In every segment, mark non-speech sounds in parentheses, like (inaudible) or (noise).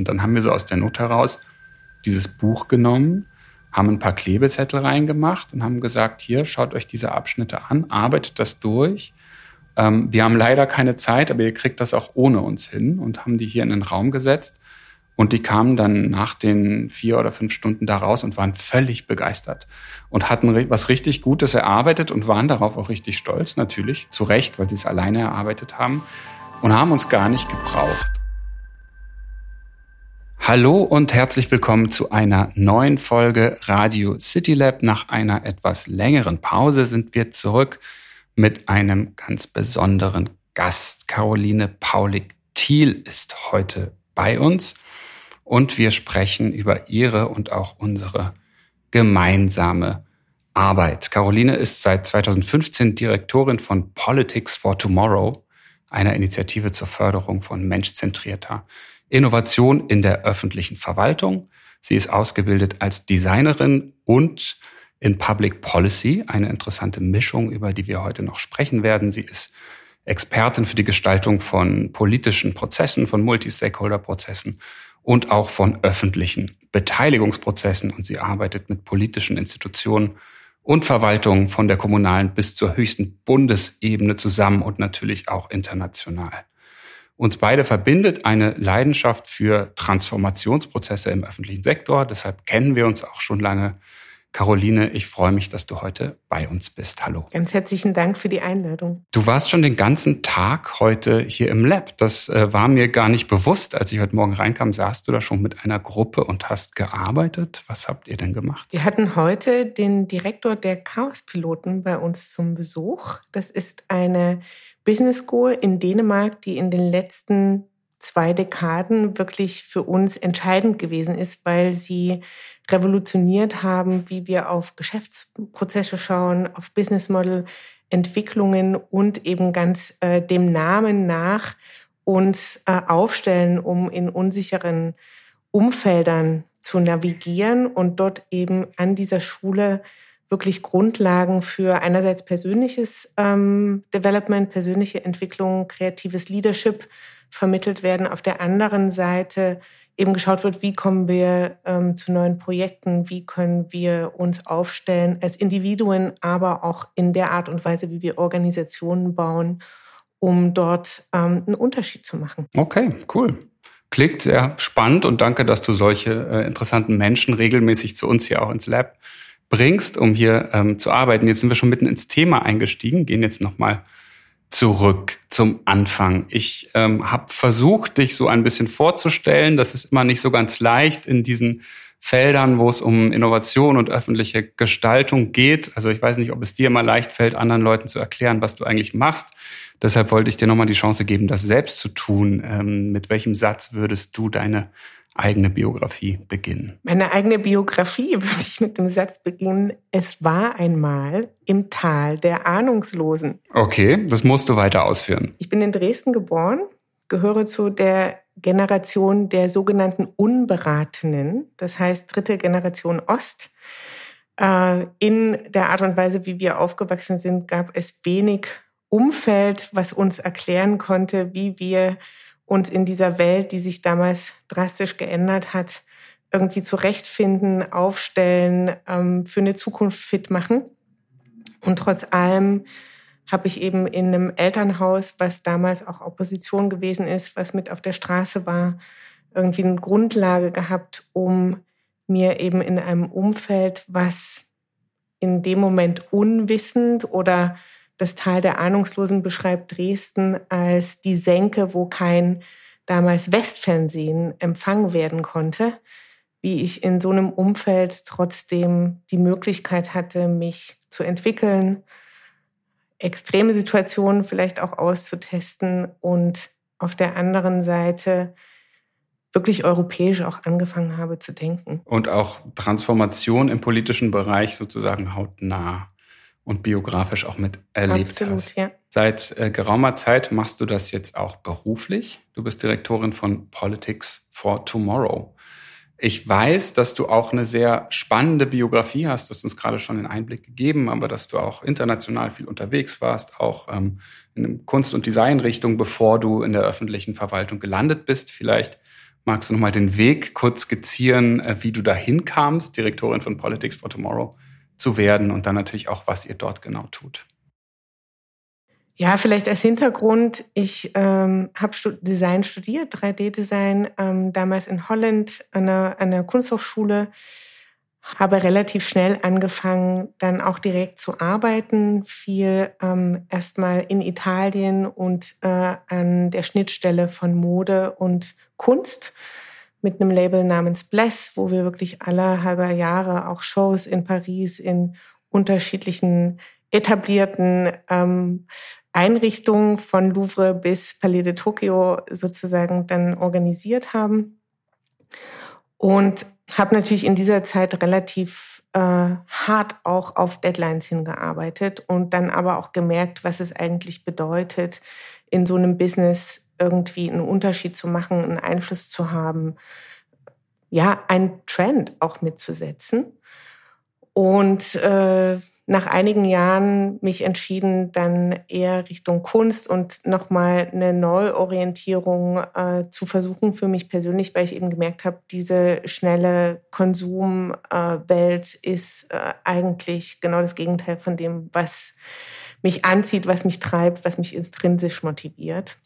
Und dann haben wir so aus der Not heraus dieses Buch genommen, haben ein paar Klebezettel reingemacht und haben gesagt, hier, schaut euch diese Abschnitte an, arbeitet das durch. Ähm, wir haben leider keine Zeit, aber ihr kriegt das auch ohne uns hin und haben die hier in den Raum gesetzt. Und die kamen dann nach den vier oder fünf Stunden da raus und waren völlig begeistert und hatten was richtig Gutes erarbeitet und waren darauf auch richtig stolz, natürlich, zu Recht, weil sie es alleine erarbeitet haben und haben uns gar nicht gebraucht. Hallo und herzlich willkommen zu einer neuen Folge Radio City Lab. Nach einer etwas längeren Pause sind wir zurück mit einem ganz besonderen Gast. Caroline Paulik-Thiel ist heute bei uns und wir sprechen über ihre und auch unsere gemeinsame Arbeit. Caroline ist seit 2015 Direktorin von Politics for Tomorrow, einer Initiative zur Förderung von menschzentrierter Innovation in der öffentlichen Verwaltung. Sie ist ausgebildet als Designerin und in Public Policy, eine interessante Mischung, über die wir heute noch sprechen werden. Sie ist Expertin für die Gestaltung von politischen Prozessen, von Multi-Stakeholder-Prozessen und auch von öffentlichen Beteiligungsprozessen. Und sie arbeitet mit politischen Institutionen und Verwaltungen von der kommunalen bis zur höchsten Bundesebene zusammen und natürlich auch international. Uns beide verbindet eine Leidenschaft für Transformationsprozesse im öffentlichen Sektor. Deshalb kennen wir uns auch schon lange. Caroline, ich freue mich, dass du heute bei uns bist. Hallo. Ganz herzlichen Dank für die Einladung. Du warst schon den ganzen Tag heute hier im Lab. Das äh, war mir gar nicht bewusst. Als ich heute Morgen reinkam, saßt du da schon mit einer Gruppe und hast gearbeitet. Was habt ihr denn gemacht? Wir hatten heute den Direktor der Chaos-Piloten bei uns zum Besuch. Das ist eine Business School in Dänemark, die in den letzten zwei Dekaden wirklich für uns entscheidend gewesen ist, weil sie revolutioniert haben, wie wir auf Geschäftsprozesse schauen, auf Business Model Entwicklungen und eben ganz äh, dem Namen nach uns äh, aufstellen, um in unsicheren Umfeldern zu navigieren und dort eben an dieser Schule wirklich Grundlagen für einerseits persönliches ähm, Development, persönliche Entwicklung, kreatives Leadership vermittelt werden. Auf der anderen Seite eben geschaut wird, wie kommen wir ähm, zu neuen Projekten, wie können wir uns aufstellen als Individuen, aber auch in der Art und Weise, wie wir Organisationen bauen, um dort ähm, einen Unterschied zu machen. Okay, cool. Klingt sehr spannend und danke, dass du solche äh, interessanten Menschen regelmäßig zu uns hier auch ins Lab bringst, um hier ähm, zu arbeiten. Jetzt sind wir schon mitten ins Thema eingestiegen, gehen jetzt nochmal zurück zum Anfang. Ich ähm, habe versucht, dich so ein bisschen vorzustellen. Das ist immer nicht so ganz leicht in diesen Feldern, wo es um Innovation und öffentliche Gestaltung geht. Also ich weiß nicht, ob es dir immer leicht fällt, anderen Leuten zu erklären, was du eigentlich machst. Deshalb wollte ich dir nochmal die Chance geben, das selbst zu tun. Ähm, mit welchem Satz würdest du deine eigene Biografie beginnen? Meine eigene Biografie (laughs) würde ich mit dem Satz beginnen, es war einmal im Tal der Ahnungslosen. Okay, das musst du weiter ausführen. Ich bin in Dresden geboren, gehöre zu der Generation der sogenannten Unberatenen, das heißt dritte Generation Ost. Äh, in der Art und Weise, wie wir aufgewachsen sind, gab es wenig Umfeld, was uns erklären konnte, wie wir uns in dieser Welt, die sich damals drastisch geändert hat, irgendwie zurechtfinden, aufstellen, ähm, für eine Zukunft fit machen. Und trotz allem habe ich eben in einem Elternhaus, was damals auch Opposition gewesen ist, was mit auf der Straße war, irgendwie eine Grundlage gehabt, um mir eben in einem Umfeld, was in dem Moment unwissend oder das Tal der Ahnungslosen beschreibt Dresden als die Senke, wo kein damals Westfernsehen empfangen werden konnte, wie ich in so einem Umfeld trotzdem die Möglichkeit hatte, mich zu entwickeln, extreme Situationen vielleicht auch auszutesten und auf der anderen Seite wirklich europäisch auch angefangen habe zu denken. Und auch Transformation im politischen Bereich sozusagen hautnah und biografisch auch mit erlebt Absolut, hast. Ja. Seit äh, geraumer Zeit machst du das jetzt auch beruflich. Du bist Direktorin von Politics for Tomorrow. Ich weiß, dass du auch eine sehr spannende Biografie hast, das hast uns gerade schon den Einblick gegeben, aber dass du auch international viel unterwegs warst, auch ähm, in Kunst- und Designrichtung, bevor du in der öffentlichen Verwaltung gelandet bist. Vielleicht Magst du nochmal den Weg kurz skizzieren, äh, wie du dahin kamst, Direktorin von Politics for Tomorrow zu werden und dann natürlich auch, was ihr dort genau tut? Ja, vielleicht als Hintergrund, ich ähm, habe Design studiert, 3D-Design, ähm, damals in Holland an einer, an einer Kunsthochschule habe relativ schnell angefangen, dann auch direkt zu arbeiten, viel ähm, erstmal in Italien und äh, an der Schnittstelle von Mode und Kunst mit einem Label namens Bless, wo wir wirklich alle halber Jahre auch Shows in Paris in unterschiedlichen etablierten ähm, Einrichtungen von Louvre bis Palais de Tokio sozusagen dann organisiert haben. Und habe natürlich in dieser Zeit relativ äh, hart auch auf Deadlines hingearbeitet und dann aber auch gemerkt, was es eigentlich bedeutet, in so einem Business irgendwie einen Unterschied zu machen, einen Einfluss zu haben, ja, einen Trend auch mitzusetzen. Und äh, nach einigen Jahren mich entschieden, dann eher Richtung Kunst und nochmal eine Neuorientierung äh, zu versuchen für mich persönlich, weil ich eben gemerkt habe, diese schnelle Konsumwelt äh, ist äh, eigentlich genau das Gegenteil von dem, was mich anzieht, was mich treibt, was mich intrinsisch motiviert.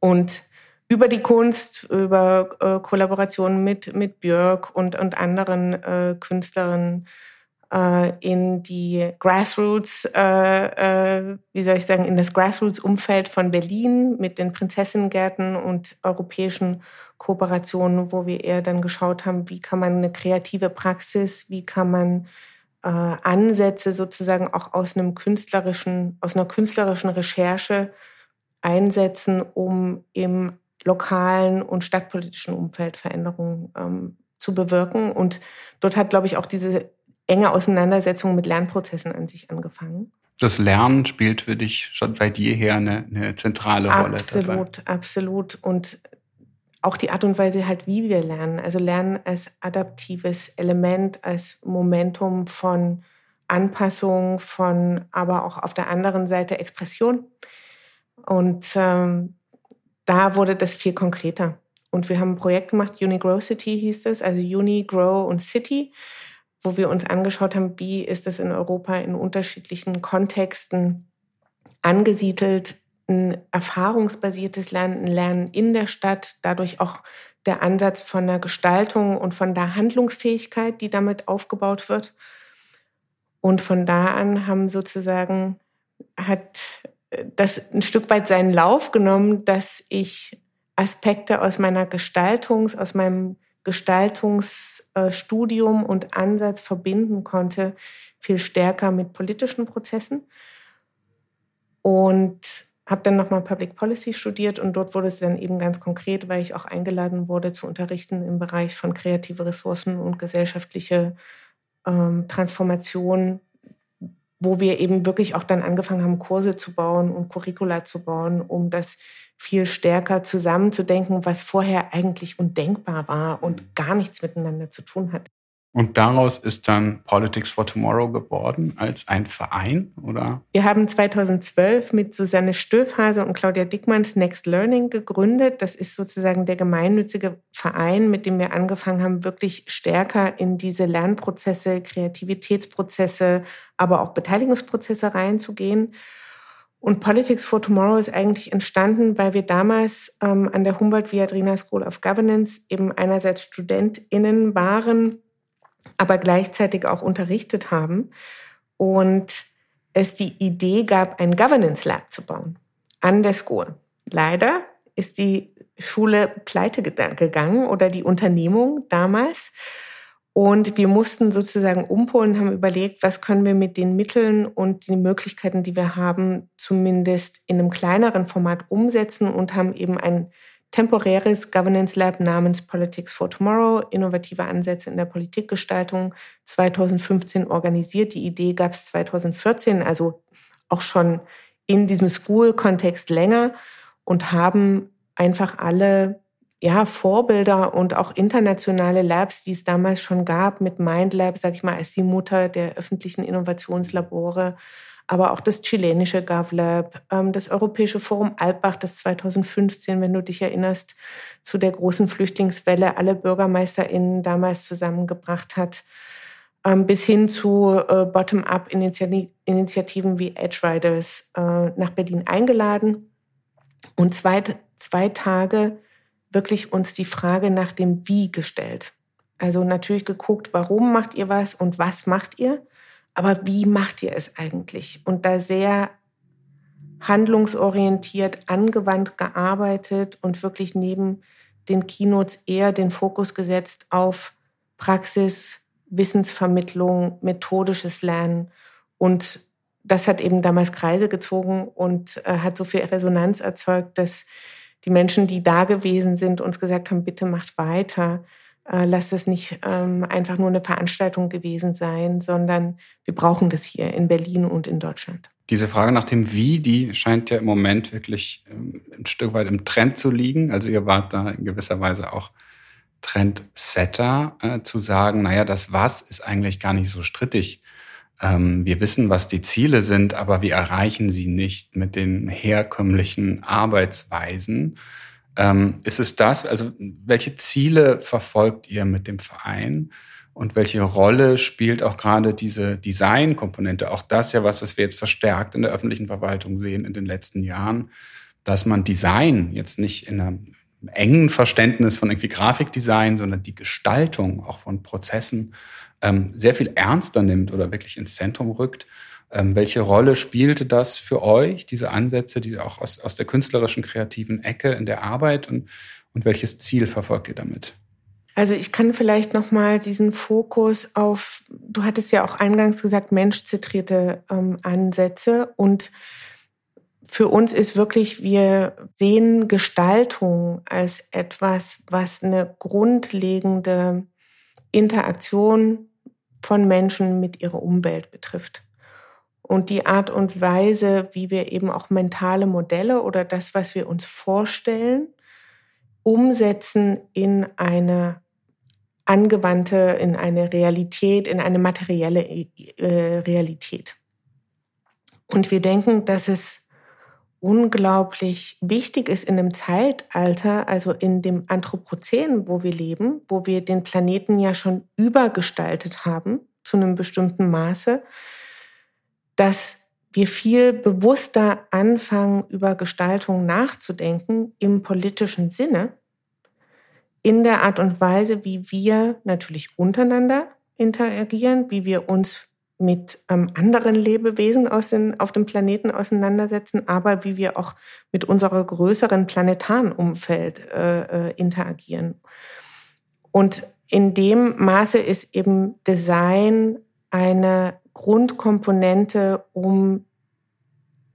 Und über die Kunst, über äh, Kollaborationen mit, mit Björk und, und anderen äh, Künstlerinnen äh, in die Grassroots, äh, äh, wie soll ich sagen, in das Grassroots-Umfeld von Berlin mit den Prinzessinnengärten und europäischen Kooperationen, wo wir eher dann geschaut haben, wie kann man eine kreative Praxis, wie kann man äh, Ansätze sozusagen auch aus einem künstlerischen, aus einer künstlerischen Recherche einsetzen, um im lokalen und stadtpolitischen Umfeld Veränderungen ähm, zu bewirken. Und dort hat, glaube ich, auch diese enge Auseinandersetzung mit Lernprozessen an sich angefangen. Das Lernen spielt für dich schon seit jeher eine, eine zentrale Rolle. Absolut, dabei. absolut. Und auch die Art und Weise halt, wie wir lernen. Also Lernen als adaptives Element, als Momentum von Anpassung, von aber auch auf der anderen Seite Expression. Und ähm, da wurde das viel konkreter. Und wir haben ein Projekt gemacht, Unigrow City hieß es, also Uni, Grow und City wo wir uns angeschaut haben, wie ist es in Europa in unterschiedlichen Kontexten angesiedelt, ein erfahrungsbasiertes Lernen, ein Lernen in der Stadt, dadurch auch der Ansatz von der Gestaltung und von der Handlungsfähigkeit, die damit aufgebaut wird. Und von da an haben sozusagen, hat das ein Stück weit seinen Lauf genommen, dass ich Aspekte aus meiner Gestaltungs-, aus meinem Gestaltungsstudium und Ansatz verbinden konnte, viel stärker mit politischen Prozessen. Und habe dann nochmal Public Policy studiert und dort wurde es dann eben ganz konkret, weil ich auch eingeladen wurde zu unterrichten im Bereich von kreative Ressourcen und gesellschaftliche ähm, Transformation, wo wir eben wirklich auch dann angefangen haben, Kurse zu bauen und Curricula zu bauen, um das viel stärker zusammenzudenken, was vorher eigentlich undenkbar war und mhm. gar nichts miteinander zu tun hat. Und daraus ist dann Politics for Tomorrow geworden als ein Verein, oder? Wir haben 2012 mit Susanne Stöfhase und Claudia Dickmanns Next Learning gegründet. Das ist sozusagen der gemeinnützige Verein, mit dem wir angefangen haben, wirklich stärker in diese Lernprozesse, Kreativitätsprozesse, aber auch Beteiligungsprozesse reinzugehen. Und Politics for Tomorrow ist eigentlich entstanden, weil wir damals ähm, an der Humboldt-Viadrina School of Governance eben einerseits StudentInnen waren, aber gleichzeitig auch unterrichtet haben. Und es die Idee gab, ein Governance Lab zu bauen an der School. Leider ist die Schule pleite gegangen oder die Unternehmung damals. Und wir mussten sozusagen umpolen, haben überlegt, was können wir mit den Mitteln und den Möglichkeiten, die wir haben, zumindest in einem kleineren Format umsetzen und haben eben ein temporäres Governance Lab namens Politics for Tomorrow, innovative Ansätze in der Politikgestaltung 2015 organisiert. Die Idee gab es 2014, also auch schon in diesem School-Kontext länger und haben einfach alle ja, Vorbilder und auch internationale Labs, die es damals schon gab, mit MindLab, sag ich mal, als die Mutter der öffentlichen Innovationslabore, aber auch das chilenische GovLab, ähm, das Europäische Forum Alpbach, das 2015, wenn du dich erinnerst, zu der großen Flüchtlingswelle alle BürgermeisterInnen damals zusammengebracht hat, ähm, bis hin zu äh, Bottom-up-Initiativen wie Edge Riders äh, nach Berlin eingeladen und zwei, zwei Tage wirklich uns die Frage nach dem Wie gestellt. Also natürlich geguckt, warum macht ihr was und was macht ihr, aber wie macht ihr es eigentlich? Und da sehr handlungsorientiert, angewandt gearbeitet und wirklich neben den Keynotes eher den Fokus gesetzt auf Praxis, Wissensvermittlung, methodisches Lernen. Und das hat eben damals Kreise gezogen und äh, hat so viel Resonanz erzeugt, dass die Menschen, die da gewesen sind, uns gesagt haben, bitte macht weiter. Äh, lasst es nicht ähm, einfach nur eine Veranstaltung gewesen sein, sondern wir brauchen das hier in Berlin und in Deutschland. Diese Frage nach dem Wie, die scheint ja im Moment wirklich ähm, ein Stück weit im Trend zu liegen. Also ihr wart da in gewisser Weise auch Trendsetter, äh, zu sagen, naja, das Was ist eigentlich gar nicht so strittig. Ähm, wir wissen, was die Ziele sind, aber wir erreichen sie nicht mit den herkömmlichen Arbeitsweisen. Ähm, ist es das? Also welche Ziele verfolgt ihr mit dem Verein? Und welche Rolle spielt auch gerade diese Design-Komponente? Auch das ja was, was wir jetzt verstärkt in der öffentlichen Verwaltung sehen in den letzten Jahren, dass man Design jetzt nicht in einem engen Verständnis von irgendwie Grafikdesign, sondern die Gestaltung auch von Prozessen ähm, sehr viel ernster nimmt oder wirklich ins Zentrum rückt. Ähm, welche Rolle spielte das für euch, diese Ansätze, die auch aus, aus der künstlerischen, kreativen Ecke in der Arbeit und, und welches Ziel verfolgt ihr damit? Also ich kann vielleicht noch mal diesen Fokus auf, du hattest ja auch eingangs gesagt, menschzentrierte ähm, Ansätze und für uns ist wirklich, wir sehen Gestaltung als etwas, was eine grundlegende Interaktion von Menschen mit ihrer Umwelt betrifft. Und die Art und Weise, wie wir eben auch mentale Modelle oder das, was wir uns vorstellen, umsetzen in eine angewandte, in eine Realität, in eine materielle äh, Realität. Und wir denken, dass es unglaublich wichtig ist in dem Zeitalter, also in dem Anthropozän, wo wir leben, wo wir den Planeten ja schon übergestaltet haben zu einem bestimmten Maße, dass wir viel bewusster anfangen, über Gestaltung nachzudenken im politischen Sinne, in der Art und Weise, wie wir natürlich untereinander interagieren, wie wir uns mit ähm, anderen Lebewesen den, auf dem Planeten auseinandersetzen, aber wie wir auch mit unserem größeren planetaren Umfeld äh, äh, interagieren. Und in dem Maße ist eben Design eine Grundkomponente, um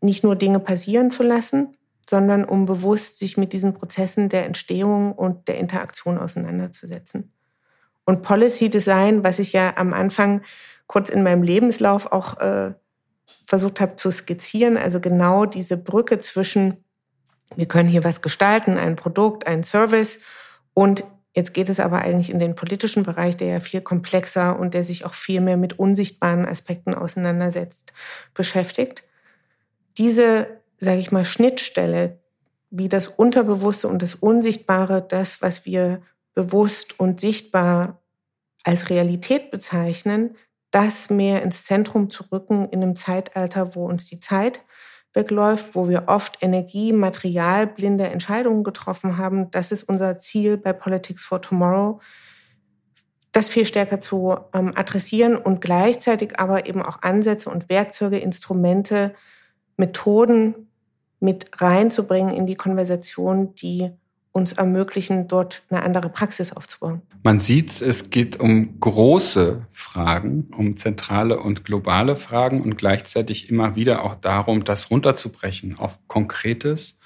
nicht nur Dinge passieren zu lassen, sondern um bewusst sich mit diesen Prozessen der Entstehung und der Interaktion auseinanderzusetzen. Und Policy Design, was ich ja am Anfang kurz in meinem Lebenslauf auch äh, versucht habe zu skizzieren. Also genau diese Brücke zwischen, wir können hier was gestalten, ein Produkt, ein Service und Jetzt geht es aber eigentlich in den politischen Bereich, der ja viel komplexer und der sich auch viel mehr mit unsichtbaren Aspekten auseinandersetzt, beschäftigt. Diese, sage ich mal, Schnittstelle, wie das Unterbewusste und das Unsichtbare, das, was wir bewusst und sichtbar als Realität bezeichnen, das mehr ins Zentrum zu rücken in einem Zeitalter, wo uns die Zeit wegläuft, wo wir oft Energie, Material, blinde Entscheidungen getroffen haben. Das ist unser Ziel bei Politics for Tomorrow, das viel stärker zu ähm, adressieren und gleichzeitig aber eben auch Ansätze und Werkzeuge, Instrumente, Methoden mit reinzubringen in die Konversation, die uns ermöglichen, dort eine andere Praxis aufzubauen. Man sieht, es geht um große Fragen, um zentrale und globale Fragen und gleichzeitig immer wieder auch darum, das runterzubrechen auf Konkretes.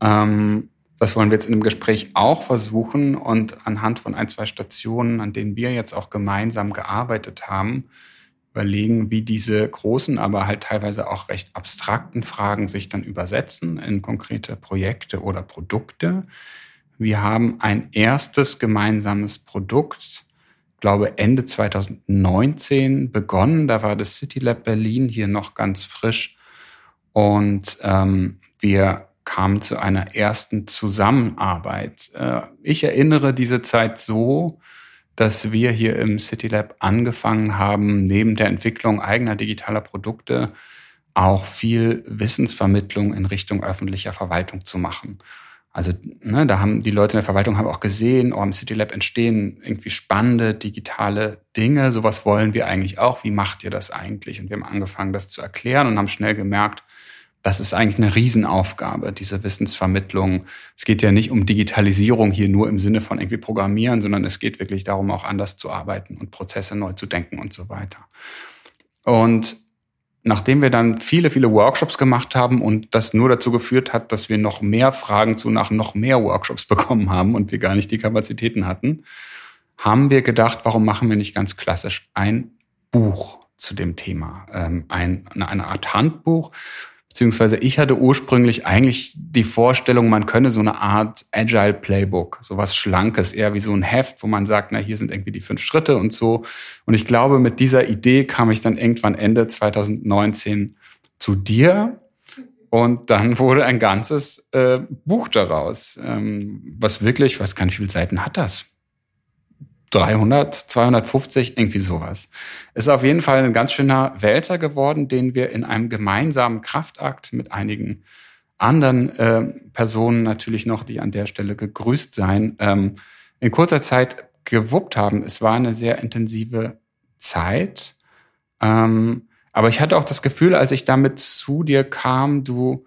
Ähm, das wollen wir jetzt in dem Gespräch auch versuchen und anhand von ein, zwei Stationen, an denen wir jetzt auch gemeinsam gearbeitet haben, überlegen, wie diese großen, aber halt teilweise auch recht abstrakten Fragen sich dann übersetzen in konkrete Projekte oder Produkte. Wir haben ein erstes gemeinsames Produkt glaube, Ende 2019 begonnen. Da war das City Lab Berlin hier noch ganz frisch. Und ähm, wir kamen zu einer ersten Zusammenarbeit. Äh, ich erinnere diese Zeit so, dass wir hier im City Lab angefangen haben, neben der Entwicklung eigener digitaler Produkte auch viel Wissensvermittlung in Richtung öffentlicher Verwaltung zu machen. Also ne, da haben die Leute in der Verwaltung haben auch gesehen, oh, im City Lab entstehen irgendwie spannende digitale Dinge. Sowas wollen wir eigentlich auch. Wie macht ihr das eigentlich? Und wir haben angefangen, das zu erklären und haben schnell gemerkt, das ist eigentlich eine Riesenaufgabe, diese Wissensvermittlung. Es geht ja nicht um Digitalisierung hier nur im Sinne von irgendwie Programmieren, sondern es geht wirklich darum, auch anders zu arbeiten und Prozesse neu zu denken und so weiter. Und nachdem wir dann viele, viele Workshops gemacht haben und das nur dazu geführt hat, dass wir noch mehr Fragen zu nach noch mehr Workshops (laughs) bekommen haben und wir gar nicht die Kapazitäten hatten, haben wir gedacht, warum machen wir nicht ganz klassisch ein Buch zu dem Thema, ähm, ein, eine Art Handbuch, beziehungsweise ich hatte ursprünglich eigentlich die Vorstellung, man könne so eine Art Agile Playbook, sowas Schlankes, eher wie so ein Heft, wo man sagt, na, hier sind irgendwie die fünf Schritte und so. Und ich glaube, mit dieser Idee kam ich dann irgendwann Ende 2019 zu dir. Und dann wurde ein ganzes äh, Buch daraus, ähm, was wirklich, nicht, wie viele Seiten hat das? 300, 250, irgendwie sowas. Ist auf jeden Fall ein ganz schöner Wälzer geworden, den wir in einem gemeinsamen Kraftakt mit einigen anderen äh, Personen natürlich noch, die an der Stelle gegrüßt seien, ähm, in kurzer Zeit gewuppt haben. Es war eine sehr intensive Zeit. Ähm, aber ich hatte auch das Gefühl, als ich damit zu dir kam, du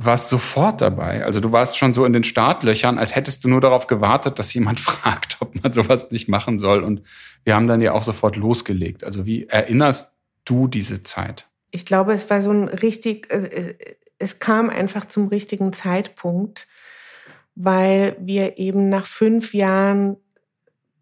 warst sofort dabei. Also du warst schon so in den Startlöchern, als hättest du nur darauf gewartet, dass jemand (laughs) fragt, ob man sowas nicht machen soll. Und wir haben dann ja auch sofort losgelegt. Also wie erinnerst du diese Zeit? Ich glaube, es war so ein richtig, äh, äh, es kam einfach zum richtigen Zeitpunkt, weil wir eben nach fünf Jahren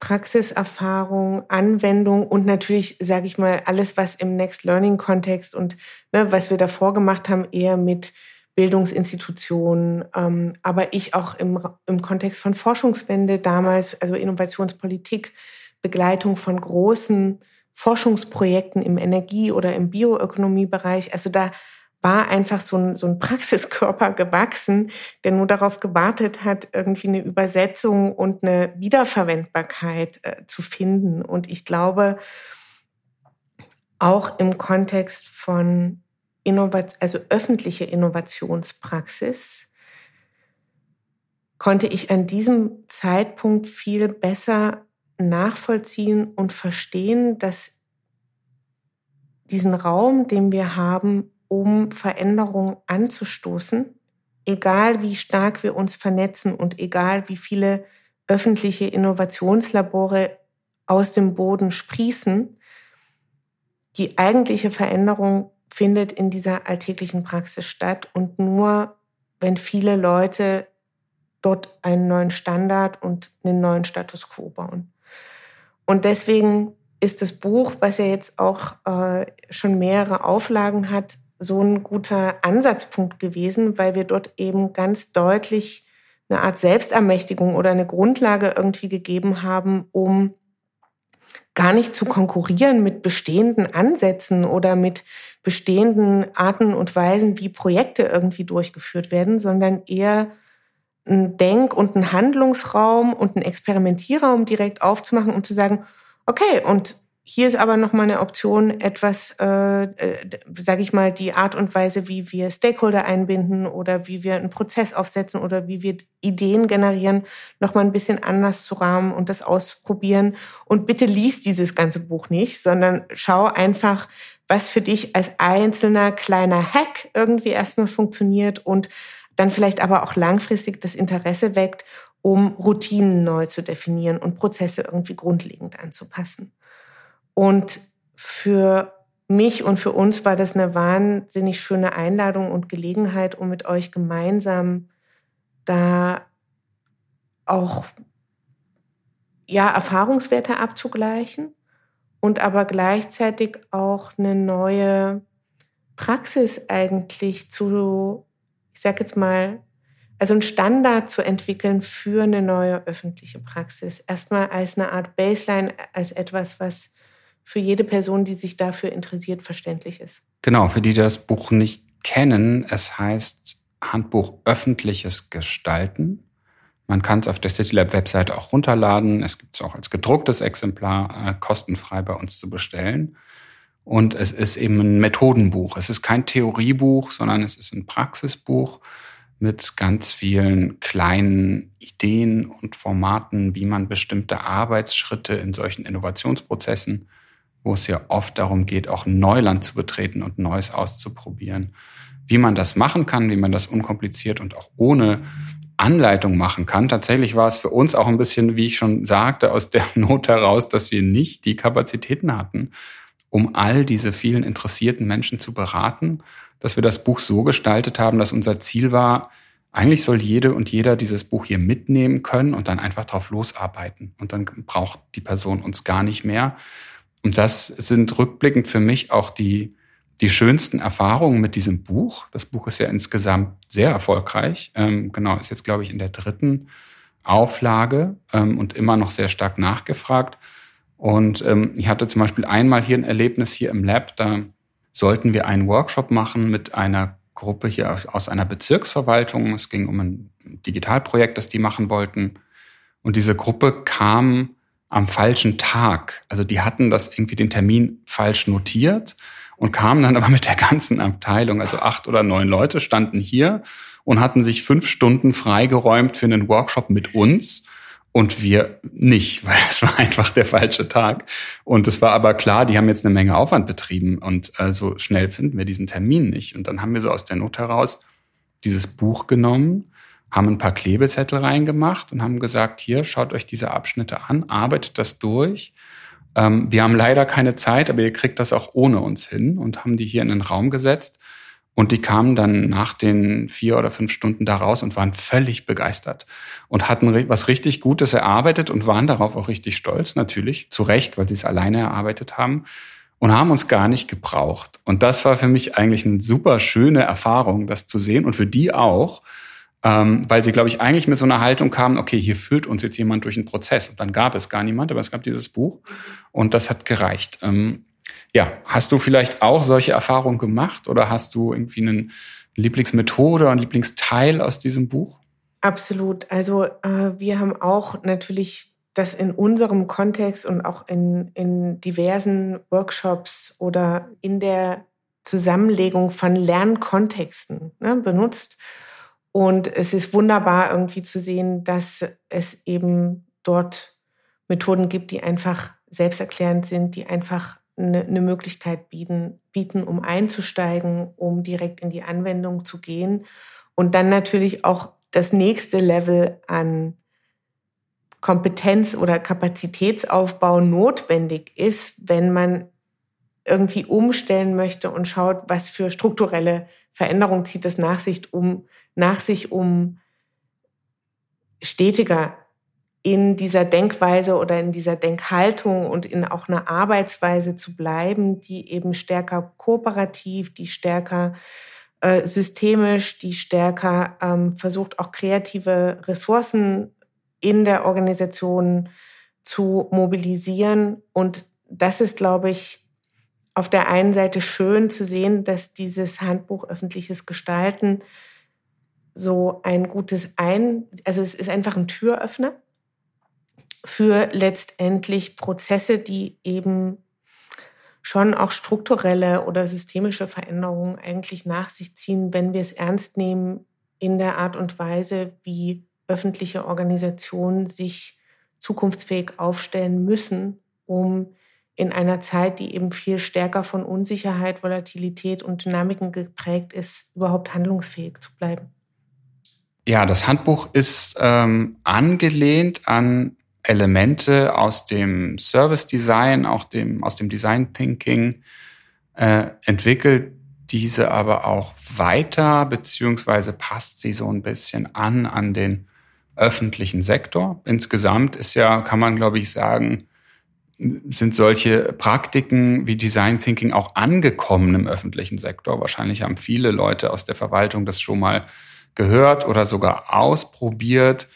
Praxiserfahrung, Anwendung und natürlich, sage ich mal, alles, was im Next Learning Kontext und ne, was wir davor gemacht haben, eher mit Bildungsinstitutionen, ähm, aber ich auch im, im Kontext von Forschungswende damals, also Innovationspolitik, Begleitung von großen Forschungsprojekten im Energie- oder im Bioökonomiebereich. Also da war einfach so ein, so ein Praxiskörper gewachsen, der nur darauf gewartet hat, irgendwie eine Übersetzung und eine Wiederverwendbarkeit äh, zu finden. Und ich glaube, auch im Kontext von Innovat also öffentliche Innovationspraxis, konnte ich an diesem Zeitpunkt viel besser nachvollziehen und verstehen, dass diesen Raum, den wir haben, um Veränderungen anzustoßen, egal wie stark wir uns vernetzen und egal wie viele öffentliche Innovationslabore aus dem Boden sprießen, die eigentliche Veränderung findet in dieser alltäglichen Praxis statt und nur wenn viele Leute dort einen neuen Standard und einen neuen Status quo bauen. Und deswegen ist das Buch, was ja jetzt auch äh, schon mehrere Auflagen hat, so ein guter Ansatzpunkt gewesen, weil wir dort eben ganz deutlich eine Art Selbstermächtigung oder eine Grundlage irgendwie gegeben haben, um gar nicht zu konkurrieren mit bestehenden Ansätzen oder mit bestehenden Arten und Weisen, wie Projekte irgendwie durchgeführt werden, sondern eher einen Denk- und einen Handlungsraum und einen Experimentierraum direkt aufzumachen und zu sagen, okay, und hier ist aber nochmal eine Option, etwas, äh, äh, sage ich mal, die Art und Weise, wie wir Stakeholder einbinden oder wie wir einen Prozess aufsetzen oder wie wir Ideen generieren, nochmal ein bisschen anders zu rahmen und das auszuprobieren. Und bitte lies dieses ganze Buch nicht, sondern schau einfach, was für dich als einzelner kleiner Hack irgendwie erstmal funktioniert und dann vielleicht aber auch langfristig das Interesse weckt, um Routinen neu zu definieren und Prozesse irgendwie grundlegend anzupassen. Und für mich und für uns war das eine wahnsinnig schöne Einladung und Gelegenheit, um mit euch gemeinsam da auch ja, Erfahrungswerte abzugleichen und aber gleichzeitig auch eine neue Praxis eigentlich zu, ich sag jetzt mal, Also ein Standard zu entwickeln für eine neue öffentliche Praxis. Erstmal als eine Art Baseline, als etwas, was für jede Person, die sich dafür interessiert, verständlich ist. Genau, für die das Buch nicht kennen, es heißt Handbuch öffentliches Gestalten. Man kann es auf der CityLab-Webseite auch runterladen. Es gibt es auch als gedrucktes Exemplar äh, kostenfrei bei uns zu bestellen. Und es ist eben ein Methodenbuch. Es ist kein Theoriebuch, sondern es ist ein Praxisbuch mit ganz vielen kleinen Ideen und Formaten, wie man bestimmte Arbeitsschritte in solchen Innovationsprozessen, wo es ja oft darum geht, auch Neuland zu betreten und Neues auszuprobieren, wie man das machen kann, wie man das unkompliziert und auch ohne Anleitung machen kann. Tatsächlich war es für uns auch ein bisschen, wie ich schon sagte, aus der (laughs) Not heraus, dass wir nicht die Kapazitäten hatten, um all diese vielen interessierten Menschen zu beraten dass wir das Buch so gestaltet haben, dass unser Ziel war, eigentlich soll jede und jeder dieses Buch hier mitnehmen können und dann einfach drauf losarbeiten. Und dann braucht die Person uns gar nicht mehr. Und das sind rückblickend für mich auch die, die schönsten Erfahrungen mit diesem Buch. Das Buch ist ja insgesamt sehr erfolgreich. Ähm, genau, ist jetzt, glaube ich, in der dritten Auflage ähm, und immer noch sehr stark nachgefragt. Und ähm, ich hatte zum Beispiel einmal hier ein Erlebnis hier im Lab, da sollten wir einen Workshop machen mit einer Gruppe hier aus einer Bezirksverwaltung. Es ging um ein Digitalprojekt, das die machen wollten. Und diese Gruppe kam am falschen Tag. Also die hatten das irgendwie den Termin falsch notiert und kamen dann aber mit der ganzen Abteilung, also acht oder neun Leute standen hier und hatten sich fünf Stunden freigeräumt für einen Workshop mit uns und wir nicht, (laughs) weil es war einfach der falsche Tag. Und es war aber klar, die haben jetzt eine Menge Aufwand betrieben und äh, so schnell finden wir diesen Termin nicht. Und dann haben wir so aus der Not heraus dieses Buch genommen, haben ein paar Klebezettel reingemacht und haben gesagt, hier, schaut euch diese Abschnitte an, arbeitet das durch. Ähm, wir haben leider keine Zeit, aber ihr kriegt das auch ohne uns hin und haben die hier in den Raum gesetzt und die kamen dann nach den vier oder fünf Stunden da raus und waren völlig begeistert und hatten was richtig Gutes erarbeitet und waren darauf auch richtig stolz, natürlich, zu Recht, weil sie es alleine erarbeitet haben und haben uns gar nicht gebraucht. Und das war für mich eigentlich eine super schöne Erfahrung, das zu sehen und für die auch, ähm, weil sie, glaube ich, eigentlich mit so einer Haltung kamen, okay, hier führt uns jetzt jemand durch einen Prozess. Und dann gab es gar niemand, aber es gab dieses Buch und das hat gereicht. Ähm, ja, hast du vielleicht auch solche Erfahrungen gemacht oder hast du irgendwie eine Lieblingsmethode einen Lieblingsteil aus diesem Buch? Absolut. Also äh, wir haben auch natürlich das in unserem Kontext und auch in, in diversen Workshops oder in der Zusammenlegung von Lernkontexten ne, benutzt. Und es ist wunderbar irgendwie zu sehen, dass es eben dort Methoden gibt, die einfach selbsterklärend sind, die einfach eine, eine Möglichkeit bieten, bieten, um einzusteigen, um direkt in die Anwendung zu gehen. Und dann natürlich auch das nächste Level an Kompetenz oder Kapazitätsaufbau notwendig ist, wenn man irgendwie umstellen möchte und schaut, was für strukturelle Veränderungen zieht es nach sich, um, nach sich, um stetiger in dieser Denkweise oder in dieser Denkhaltung und in auch einer Arbeitsweise zu bleiben, die eben stärker kooperativ, die stärker äh, systemisch, die stärker ähm, versucht, auch kreative Ressourcen in der Organisation zu mobilisieren. Und das ist, glaube ich, auf der einen Seite schön zu sehen, dass dieses Handbuch öffentliches Gestalten so ein gutes Ein, also es ist einfach ein Türöffner für letztendlich Prozesse, die eben schon auch strukturelle oder systemische Veränderungen eigentlich nach sich ziehen, wenn wir es ernst nehmen in der Art und Weise, wie öffentliche Organisationen sich zukunftsfähig aufstellen müssen, um in einer Zeit, die eben viel stärker von Unsicherheit, Volatilität und Dynamiken geprägt ist, überhaupt handlungsfähig zu bleiben. Ja, das Handbuch ist ähm, angelehnt an Elemente aus dem Service Design, auch dem, aus dem Design Thinking äh, entwickelt diese aber auch weiter, beziehungsweise passt sie so ein bisschen an an den öffentlichen Sektor. Insgesamt ist ja, kann man glaube ich sagen, sind solche Praktiken wie Design Thinking auch angekommen im öffentlichen Sektor. Wahrscheinlich haben viele Leute aus der Verwaltung das schon mal gehört oder sogar ausprobiert.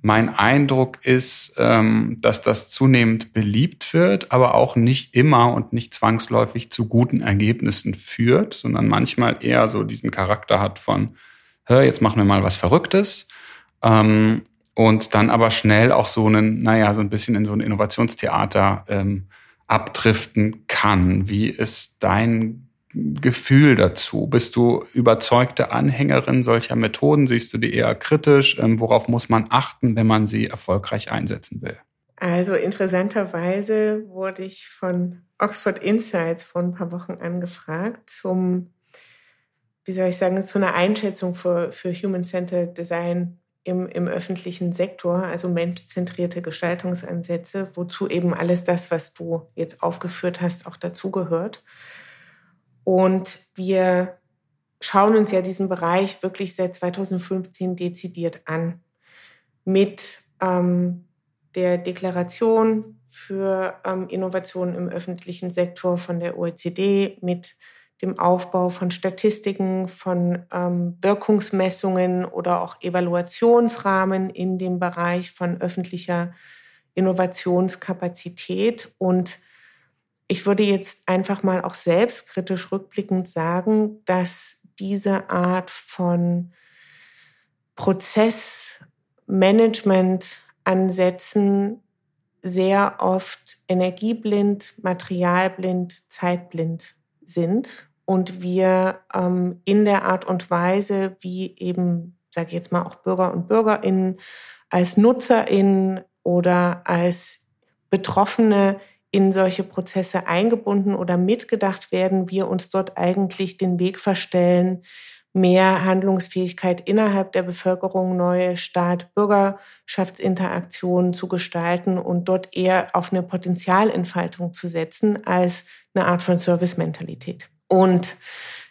Mein Eindruck ist, ähm, dass das zunehmend beliebt wird, aber auch nicht immer und nicht zwangsläufig zu guten Ergebnissen führt, sondern manchmal eher so diesen Charakter hat von, hör, jetzt machen wir mal was Verrücktes. Ähm, und dann aber schnell auch so einen, naja, so ein bisschen in so ein Innovationstheater ähm, abdriften kann. Wie ist dein Gefühl dazu? Bist du überzeugte Anhängerin solcher Methoden? Siehst du die eher kritisch? Ähm, worauf muss man achten, wenn man sie erfolgreich einsetzen will? Also interessanterweise wurde ich von Oxford Insights vor ein paar Wochen angefragt zum, wie soll ich sagen, zu einer Einschätzung für, für Human-Centered Design im, im öffentlichen Sektor, also menschzentrierte Gestaltungsansätze, wozu eben alles das, was du jetzt aufgeführt hast, auch dazugehört. Und wir schauen uns ja diesen Bereich wirklich seit 2015 dezidiert an. Mit ähm, der Deklaration für ähm, Innovationen im öffentlichen Sektor von der OECD, mit dem Aufbau von Statistiken, von ähm, Wirkungsmessungen oder auch Evaluationsrahmen in dem Bereich von öffentlicher Innovationskapazität und ich würde jetzt einfach mal auch selbstkritisch rückblickend sagen, dass diese Art von Prozessmanagement-Ansätzen sehr oft energieblind, materialblind, zeitblind sind. Und wir ähm, in der Art und Weise, wie eben, sage ich jetzt mal, auch Bürger und Bürgerinnen als Nutzerinnen oder als Betroffene in solche Prozesse eingebunden oder mitgedacht werden, wir uns dort eigentlich den Weg verstellen, mehr Handlungsfähigkeit innerhalb der Bevölkerung, neue Staat-Bürgerschaftsinteraktionen zu gestalten und dort eher auf eine Potenzialentfaltung zu setzen als eine Art von Service-Mentalität. Und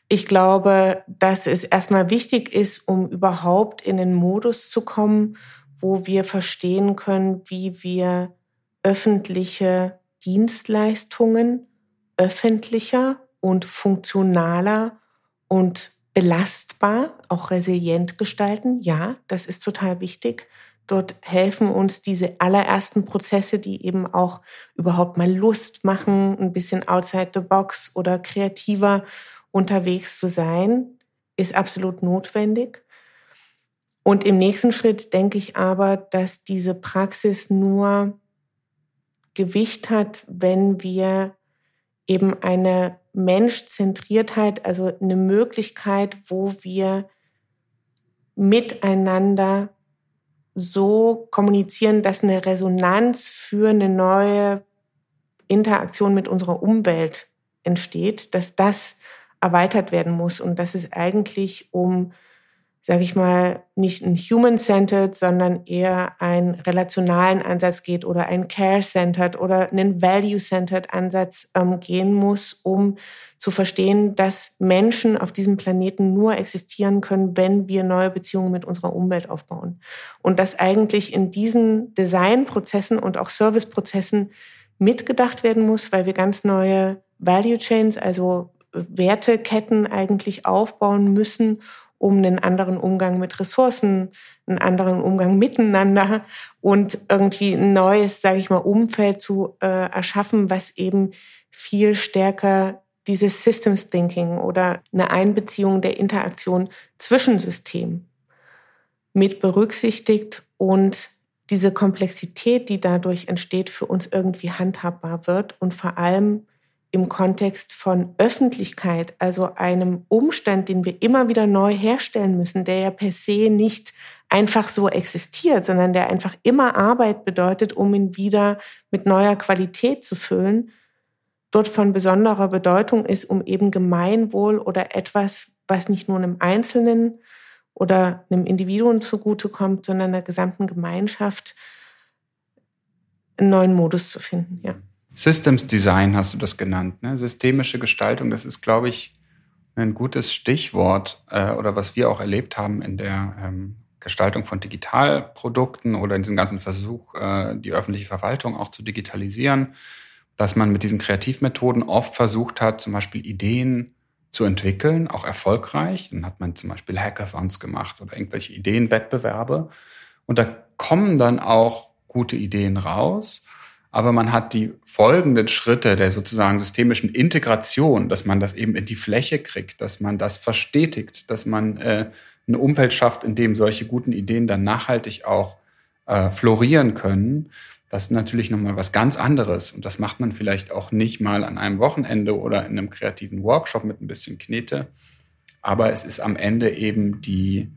ich glaube, dass es erstmal wichtig ist, um überhaupt in den Modus zu kommen, wo wir verstehen können, wie wir öffentliche Dienstleistungen öffentlicher und funktionaler und belastbar, auch resilient gestalten. Ja, das ist total wichtig. Dort helfen uns diese allerersten Prozesse, die eben auch überhaupt mal Lust machen, ein bisschen outside the box oder kreativer unterwegs zu sein, ist absolut notwendig. Und im nächsten Schritt denke ich aber, dass diese Praxis nur Gewicht hat, wenn wir eben eine Menschzentriertheit, also eine Möglichkeit, wo wir miteinander so kommunizieren, dass eine Resonanz für eine neue Interaktion mit unserer Umwelt entsteht, dass das erweitert werden muss. Und dass es eigentlich um sage ich mal, nicht ein human-centered, sondern eher einen relationalen Ansatz geht oder ein care-centered oder einen value-centered Ansatz ähm, gehen muss, um zu verstehen, dass Menschen auf diesem Planeten nur existieren können, wenn wir neue Beziehungen mit unserer Umwelt aufbauen. Und dass eigentlich in diesen Designprozessen und auch Serviceprozessen mitgedacht werden muss, weil wir ganz neue Value Chains, also Werteketten eigentlich aufbauen müssen, um einen anderen Umgang mit Ressourcen, einen anderen Umgang miteinander und irgendwie ein neues, sage ich mal, Umfeld zu äh, erschaffen, was eben viel stärker dieses Systems Thinking oder eine Einbeziehung der Interaktion zwischen Systemen mit berücksichtigt und diese Komplexität, die dadurch entsteht, für uns irgendwie handhabbar wird und vor allem im Kontext von Öffentlichkeit, also einem Umstand, den wir immer wieder neu herstellen müssen, der ja per se nicht einfach so existiert, sondern der einfach immer Arbeit bedeutet, um ihn wieder mit neuer Qualität zu füllen, dort von besonderer Bedeutung ist, um eben Gemeinwohl oder etwas, was nicht nur einem Einzelnen oder einem Individuum zugutekommt, sondern der gesamten Gemeinschaft einen neuen Modus zu finden, ja. Systems Design hast du das genannt. Ne? Systemische Gestaltung, das ist, glaube ich, ein gutes Stichwort äh, oder was wir auch erlebt haben in der ähm, Gestaltung von Digitalprodukten oder in diesem ganzen Versuch, äh, die öffentliche Verwaltung auch zu digitalisieren, dass man mit diesen Kreativmethoden oft versucht hat, zum Beispiel Ideen zu entwickeln, auch erfolgreich. Dann hat man zum Beispiel Hackathons gemacht oder irgendwelche Ideenwettbewerbe. Und da kommen dann auch gute Ideen raus. Aber man hat die folgenden Schritte der sozusagen systemischen Integration, dass man das eben in die Fläche kriegt, dass man das verstetigt, dass man äh, ein Umfeld schafft, in dem solche guten Ideen dann nachhaltig auch äh, florieren können. Das ist natürlich nochmal was ganz anderes. Und das macht man vielleicht auch nicht mal an einem Wochenende oder in einem kreativen Workshop mit ein bisschen Knete. Aber es ist am Ende eben die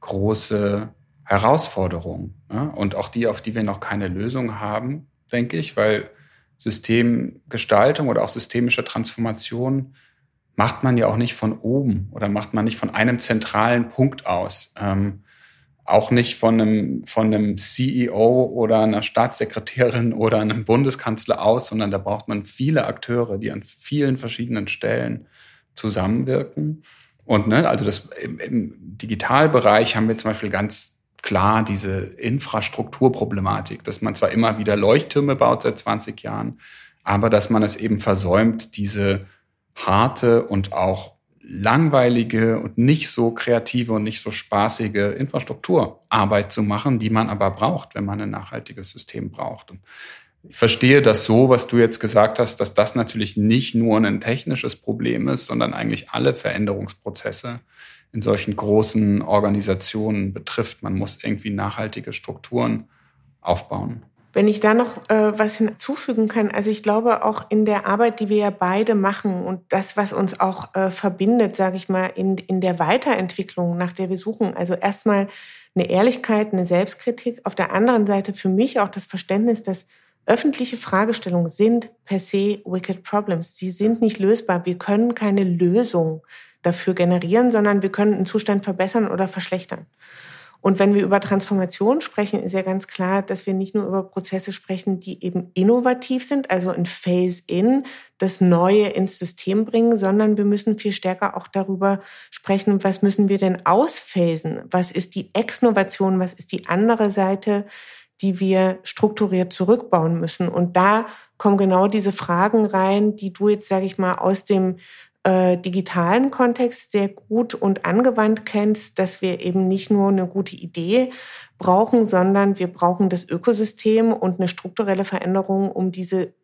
große Herausforderung. Ne? Und auch die, auf die wir noch keine Lösung haben, denke ich, weil Systemgestaltung oder auch systemische Transformation macht man ja auch nicht von oben oder macht man nicht von einem zentralen Punkt aus. Ähm, auch nicht von einem, von einem CEO oder einer Staatssekretärin oder einem Bundeskanzler aus, sondern da braucht man viele Akteure, die an vielen verschiedenen Stellen zusammenwirken. Und ne, also das im, im Digitalbereich haben wir zum Beispiel ganz klar diese Infrastrukturproblematik, dass man zwar immer wieder Leuchttürme baut seit 20 Jahren, aber dass man es eben versäumt, diese harte und auch langweilige und nicht so kreative und nicht so spaßige Infrastrukturarbeit zu machen, die man aber braucht, wenn man ein nachhaltiges System braucht. Und ich verstehe das so, was du jetzt gesagt hast, dass das natürlich nicht nur ein technisches Problem ist, sondern eigentlich alle Veränderungsprozesse in solchen großen Organisationen betrifft. Man muss irgendwie nachhaltige Strukturen aufbauen. Wenn ich da noch äh, was hinzufügen kann, also ich glaube auch in der Arbeit, die wir ja beide machen und das, was uns auch äh, verbindet, sage ich mal, in, in der Weiterentwicklung, nach der wir suchen, also erstmal eine Ehrlichkeit, eine Selbstkritik, auf der anderen Seite für mich auch das Verständnis, dass öffentliche Fragestellungen sind per se wicked problems. Sie sind nicht lösbar. Wir können keine Lösung dafür generieren, sondern wir können einen Zustand verbessern oder verschlechtern. Und wenn wir über Transformation sprechen, ist ja ganz klar, dass wir nicht nur über Prozesse sprechen, die eben innovativ sind, also ein Phase-in, das Neue ins System bringen, sondern wir müssen viel stärker auch darüber sprechen, was müssen wir denn ausphasen? Was ist die Exnovation? Was ist die andere Seite, die wir strukturiert zurückbauen müssen? Und da kommen genau diese Fragen rein, die du jetzt, sage ich mal, aus dem äh, digitalen Kontext sehr gut und angewandt kennst, dass wir eben nicht nur eine gute Idee brauchen, sondern wir brauchen das Ökosystem und eine strukturelle Veränderung, um diese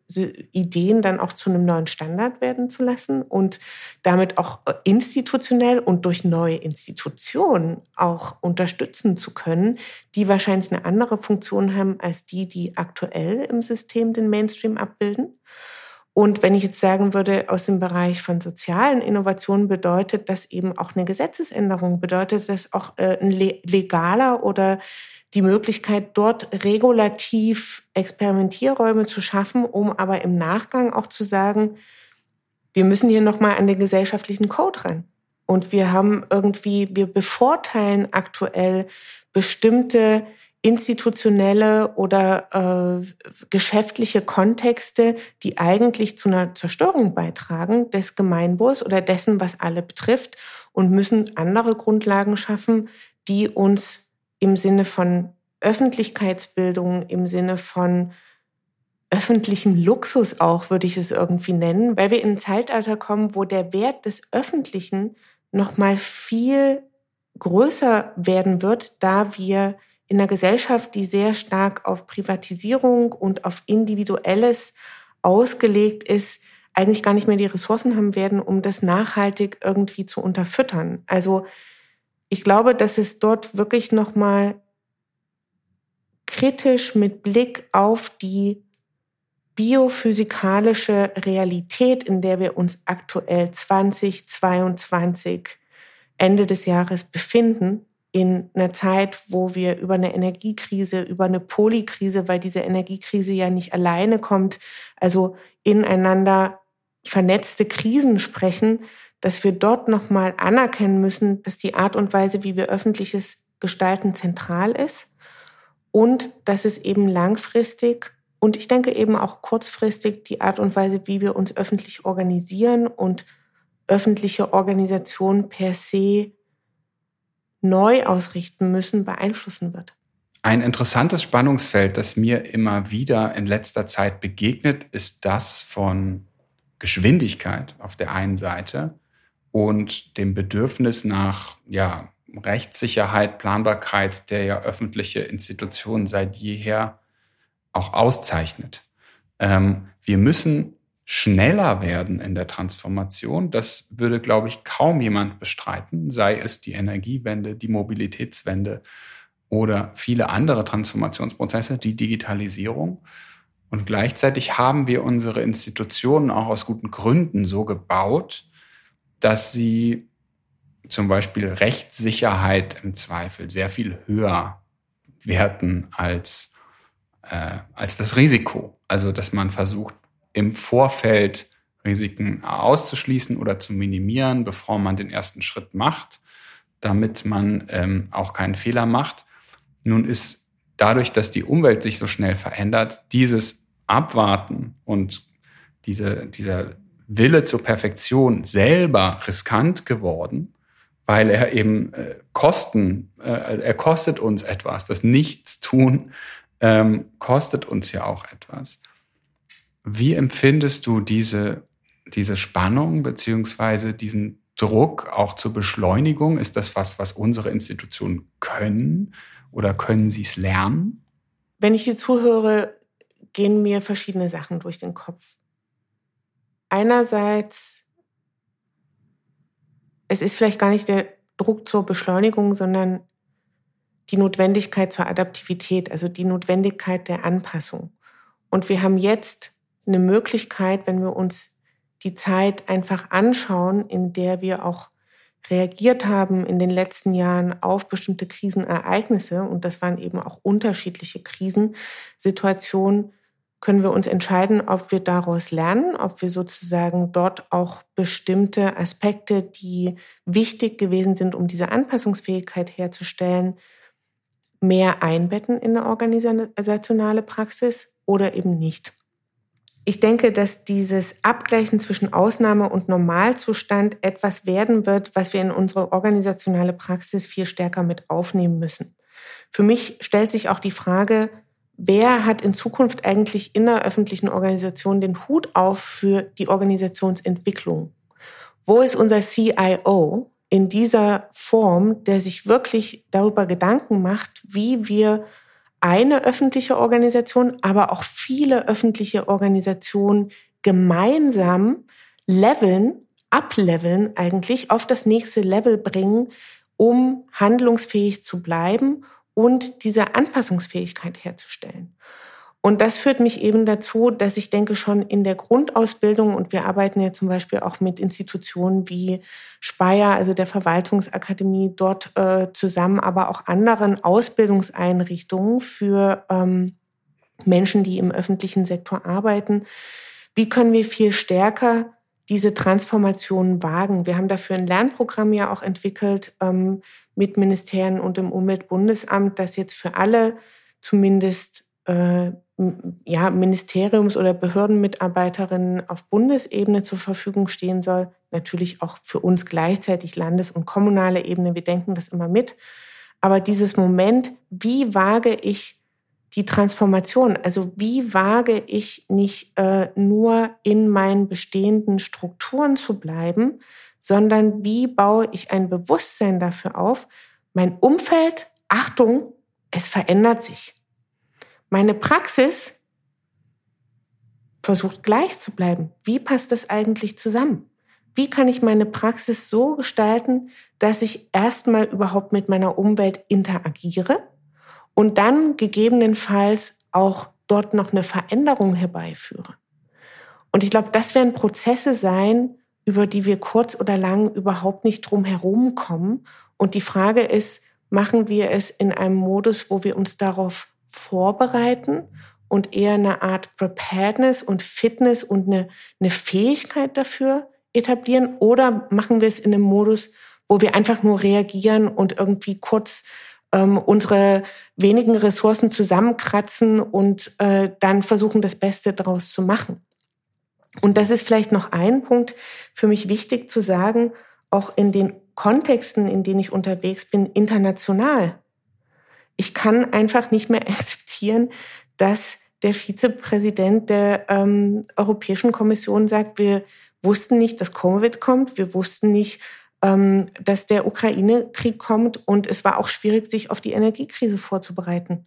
Ideen dann auch zu einem neuen Standard werden zu lassen und damit auch äh, institutionell und durch neue Institutionen auch unterstützen zu können, die wahrscheinlich eine andere Funktion haben als die, die aktuell im System den Mainstream abbilden. Und wenn ich jetzt sagen würde, aus dem Bereich von sozialen Innovationen bedeutet das eben auch eine Gesetzesänderung, bedeutet das auch äh, ein legaler oder die Möglichkeit, dort regulativ Experimentierräume zu schaffen, um aber im Nachgang auch zu sagen, wir müssen hier nochmal an den gesellschaftlichen Code ran. Und wir haben irgendwie, wir bevorteilen aktuell bestimmte institutionelle oder äh, geschäftliche Kontexte, die eigentlich zu einer Zerstörung beitragen des Gemeinwohls oder dessen, was alle betrifft und müssen andere Grundlagen schaffen, die uns im Sinne von Öffentlichkeitsbildung, im Sinne von öffentlichen Luxus auch, würde ich es irgendwie nennen, weil wir in ein Zeitalter kommen, wo der Wert des Öffentlichen noch mal viel größer werden wird, da wir in einer Gesellschaft, die sehr stark auf Privatisierung und auf Individuelles ausgelegt ist, eigentlich gar nicht mehr die Ressourcen haben werden, um das nachhaltig irgendwie zu unterfüttern. Also ich glaube, dass es dort wirklich noch mal kritisch mit Blick auf die biophysikalische Realität, in der wir uns aktuell 2022 Ende des Jahres befinden, in einer Zeit, wo wir über eine Energiekrise, über eine Polykrise, weil diese Energiekrise ja nicht alleine kommt, also ineinander vernetzte Krisen sprechen, dass wir dort nochmal anerkennen müssen, dass die Art und Weise, wie wir öffentliches gestalten, zentral ist und dass es eben langfristig und ich denke eben auch kurzfristig die Art und Weise, wie wir uns öffentlich organisieren und öffentliche Organisation per se neu ausrichten müssen, beeinflussen wird. Ein interessantes Spannungsfeld, das mir immer wieder in letzter Zeit begegnet, ist das von Geschwindigkeit auf der einen Seite und dem Bedürfnis nach ja, Rechtssicherheit, Planbarkeit, der ja öffentliche Institutionen seit jeher auch auszeichnet. Ähm, wir müssen schneller werden in der Transformation. Das würde, glaube ich, kaum jemand bestreiten, sei es die Energiewende, die Mobilitätswende oder viele andere Transformationsprozesse, die Digitalisierung. Und gleichzeitig haben wir unsere Institutionen auch aus guten Gründen so gebaut, dass sie zum Beispiel Rechtssicherheit im Zweifel sehr viel höher werten als, äh, als das Risiko. Also dass man versucht, im Vorfeld Risiken auszuschließen oder zu minimieren, bevor man den ersten Schritt macht, damit man ähm, auch keinen Fehler macht. Nun ist dadurch, dass die Umwelt sich so schnell verändert, dieses Abwarten und diese, dieser Wille zur Perfektion selber riskant geworden, weil er eben äh, Kosten, äh, er kostet uns etwas. Das Nichtstun ähm, kostet uns ja auch etwas. Wie empfindest du diese, diese Spannung beziehungsweise diesen Druck auch zur Beschleunigung? Ist das was, was unsere Institutionen können oder können sie es lernen? Wenn ich dir zuhöre, gehen mir verschiedene Sachen durch den Kopf. Einerseits, es ist vielleicht gar nicht der Druck zur Beschleunigung, sondern die Notwendigkeit zur Adaptivität, also die Notwendigkeit der Anpassung. Und wir haben jetzt eine Möglichkeit, wenn wir uns die Zeit einfach anschauen, in der wir auch reagiert haben in den letzten Jahren auf bestimmte Krisenereignisse, und das waren eben auch unterschiedliche Krisensituationen, können wir uns entscheiden, ob wir daraus lernen, ob wir sozusagen dort auch bestimmte Aspekte, die wichtig gewesen sind, um diese Anpassungsfähigkeit herzustellen, mehr einbetten in eine organisationale Praxis oder eben nicht. Ich denke, dass dieses Abgleichen zwischen Ausnahme und Normalzustand etwas werden wird, was wir in unsere organisationale Praxis viel stärker mit aufnehmen müssen. Für mich stellt sich auch die Frage, wer hat in Zukunft eigentlich in der öffentlichen Organisation den Hut auf für die Organisationsentwicklung? Wo ist unser CIO in dieser Form, der sich wirklich darüber Gedanken macht, wie wir eine öffentliche Organisation, aber auch viele öffentliche Organisationen gemeinsam leveln, ableveln eigentlich, auf das nächste Level bringen, um handlungsfähig zu bleiben und diese Anpassungsfähigkeit herzustellen. Und das führt mich eben dazu, dass ich denke, schon in der Grundausbildung, und wir arbeiten ja zum Beispiel auch mit Institutionen wie Speyer, also der Verwaltungsakademie, dort äh, zusammen, aber auch anderen Ausbildungseinrichtungen für ähm, Menschen, die im öffentlichen Sektor arbeiten. Wie können wir viel stärker diese Transformation wagen? Wir haben dafür ein Lernprogramm ja auch entwickelt ähm, mit Ministerien und dem Umweltbundesamt, das jetzt für alle zumindest äh, ja, Ministeriums- oder Behördenmitarbeiterinnen auf Bundesebene zur Verfügung stehen soll. Natürlich auch für uns gleichzeitig Landes- und kommunale Ebene. Wir denken das immer mit. Aber dieses Moment, wie wage ich die Transformation? Also wie wage ich nicht äh, nur in meinen bestehenden Strukturen zu bleiben, sondern wie baue ich ein Bewusstsein dafür auf? Mein Umfeld, Achtung, es verändert sich. Meine Praxis versucht gleich zu bleiben. Wie passt das eigentlich zusammen? Wie kann ich meine Praxis so gestalten, dass ich erstmal überhaupt mit meiner Umwelt interagiere und dann gegebenenfalls auch dort noch eine Veränderung herbeiführe? Und ich glaube, das werden Prozesse sein, über die wir kurz oder lang überhaupt nicht drum herum kommen. Und die Frage ist, machen wir es in einem Modus, wo wir uns darauf vorbereiten und eher eine Art Preparedness und Fitness und eine, eine Fähigkeit dafür etablieren? Oder machen wir es in einem Modus, wo wir einfach nur reagieren und irgendwie kurz ähm, unsere wenigen Ressourcen zusammenkratzen und äh, dann versuchen, das Beste daraus zu machen? Und das ist vielleicht noch ein Punkt für mich wichtig zu sagen, auch in den Kontexten, in denen ich unterwegs bin, international ich kann einfach nicht mehr (laughs) akzeptieren, dass der Vizepräsident der ähm, Europäischen Kommission sagt, wir wussten nicht, dass Covid kommt. Wir wussten nicht, ähm, dass der Ukraine-Krieg kommt. Und es war auch schwierig, sich auf die Energiekrise vorzubereiten.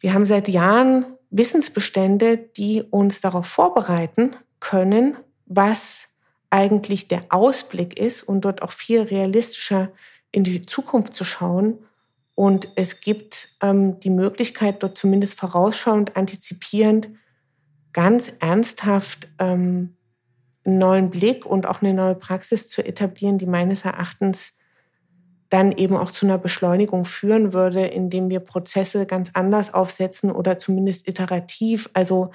Wir haben seit Jahren Wissensbestände, die uns darauf vorbereiten können, was eigentlich der Ausblick ist und dort auch viel realistischer in die Zukunft zu schauen. Und es gibt ähm, die Möglichkeit, dort zumindest vorausschauend, antizipierend, ganz ernsthaft ähm, einen neuen Blick und auch eine neue Praxis zu etablieren, die meines Erachtens dann eben auch zu einer Beschleunigung führen würde, indem wir Prozesse ganz anders aufsetzen oder zumindest iterativ, also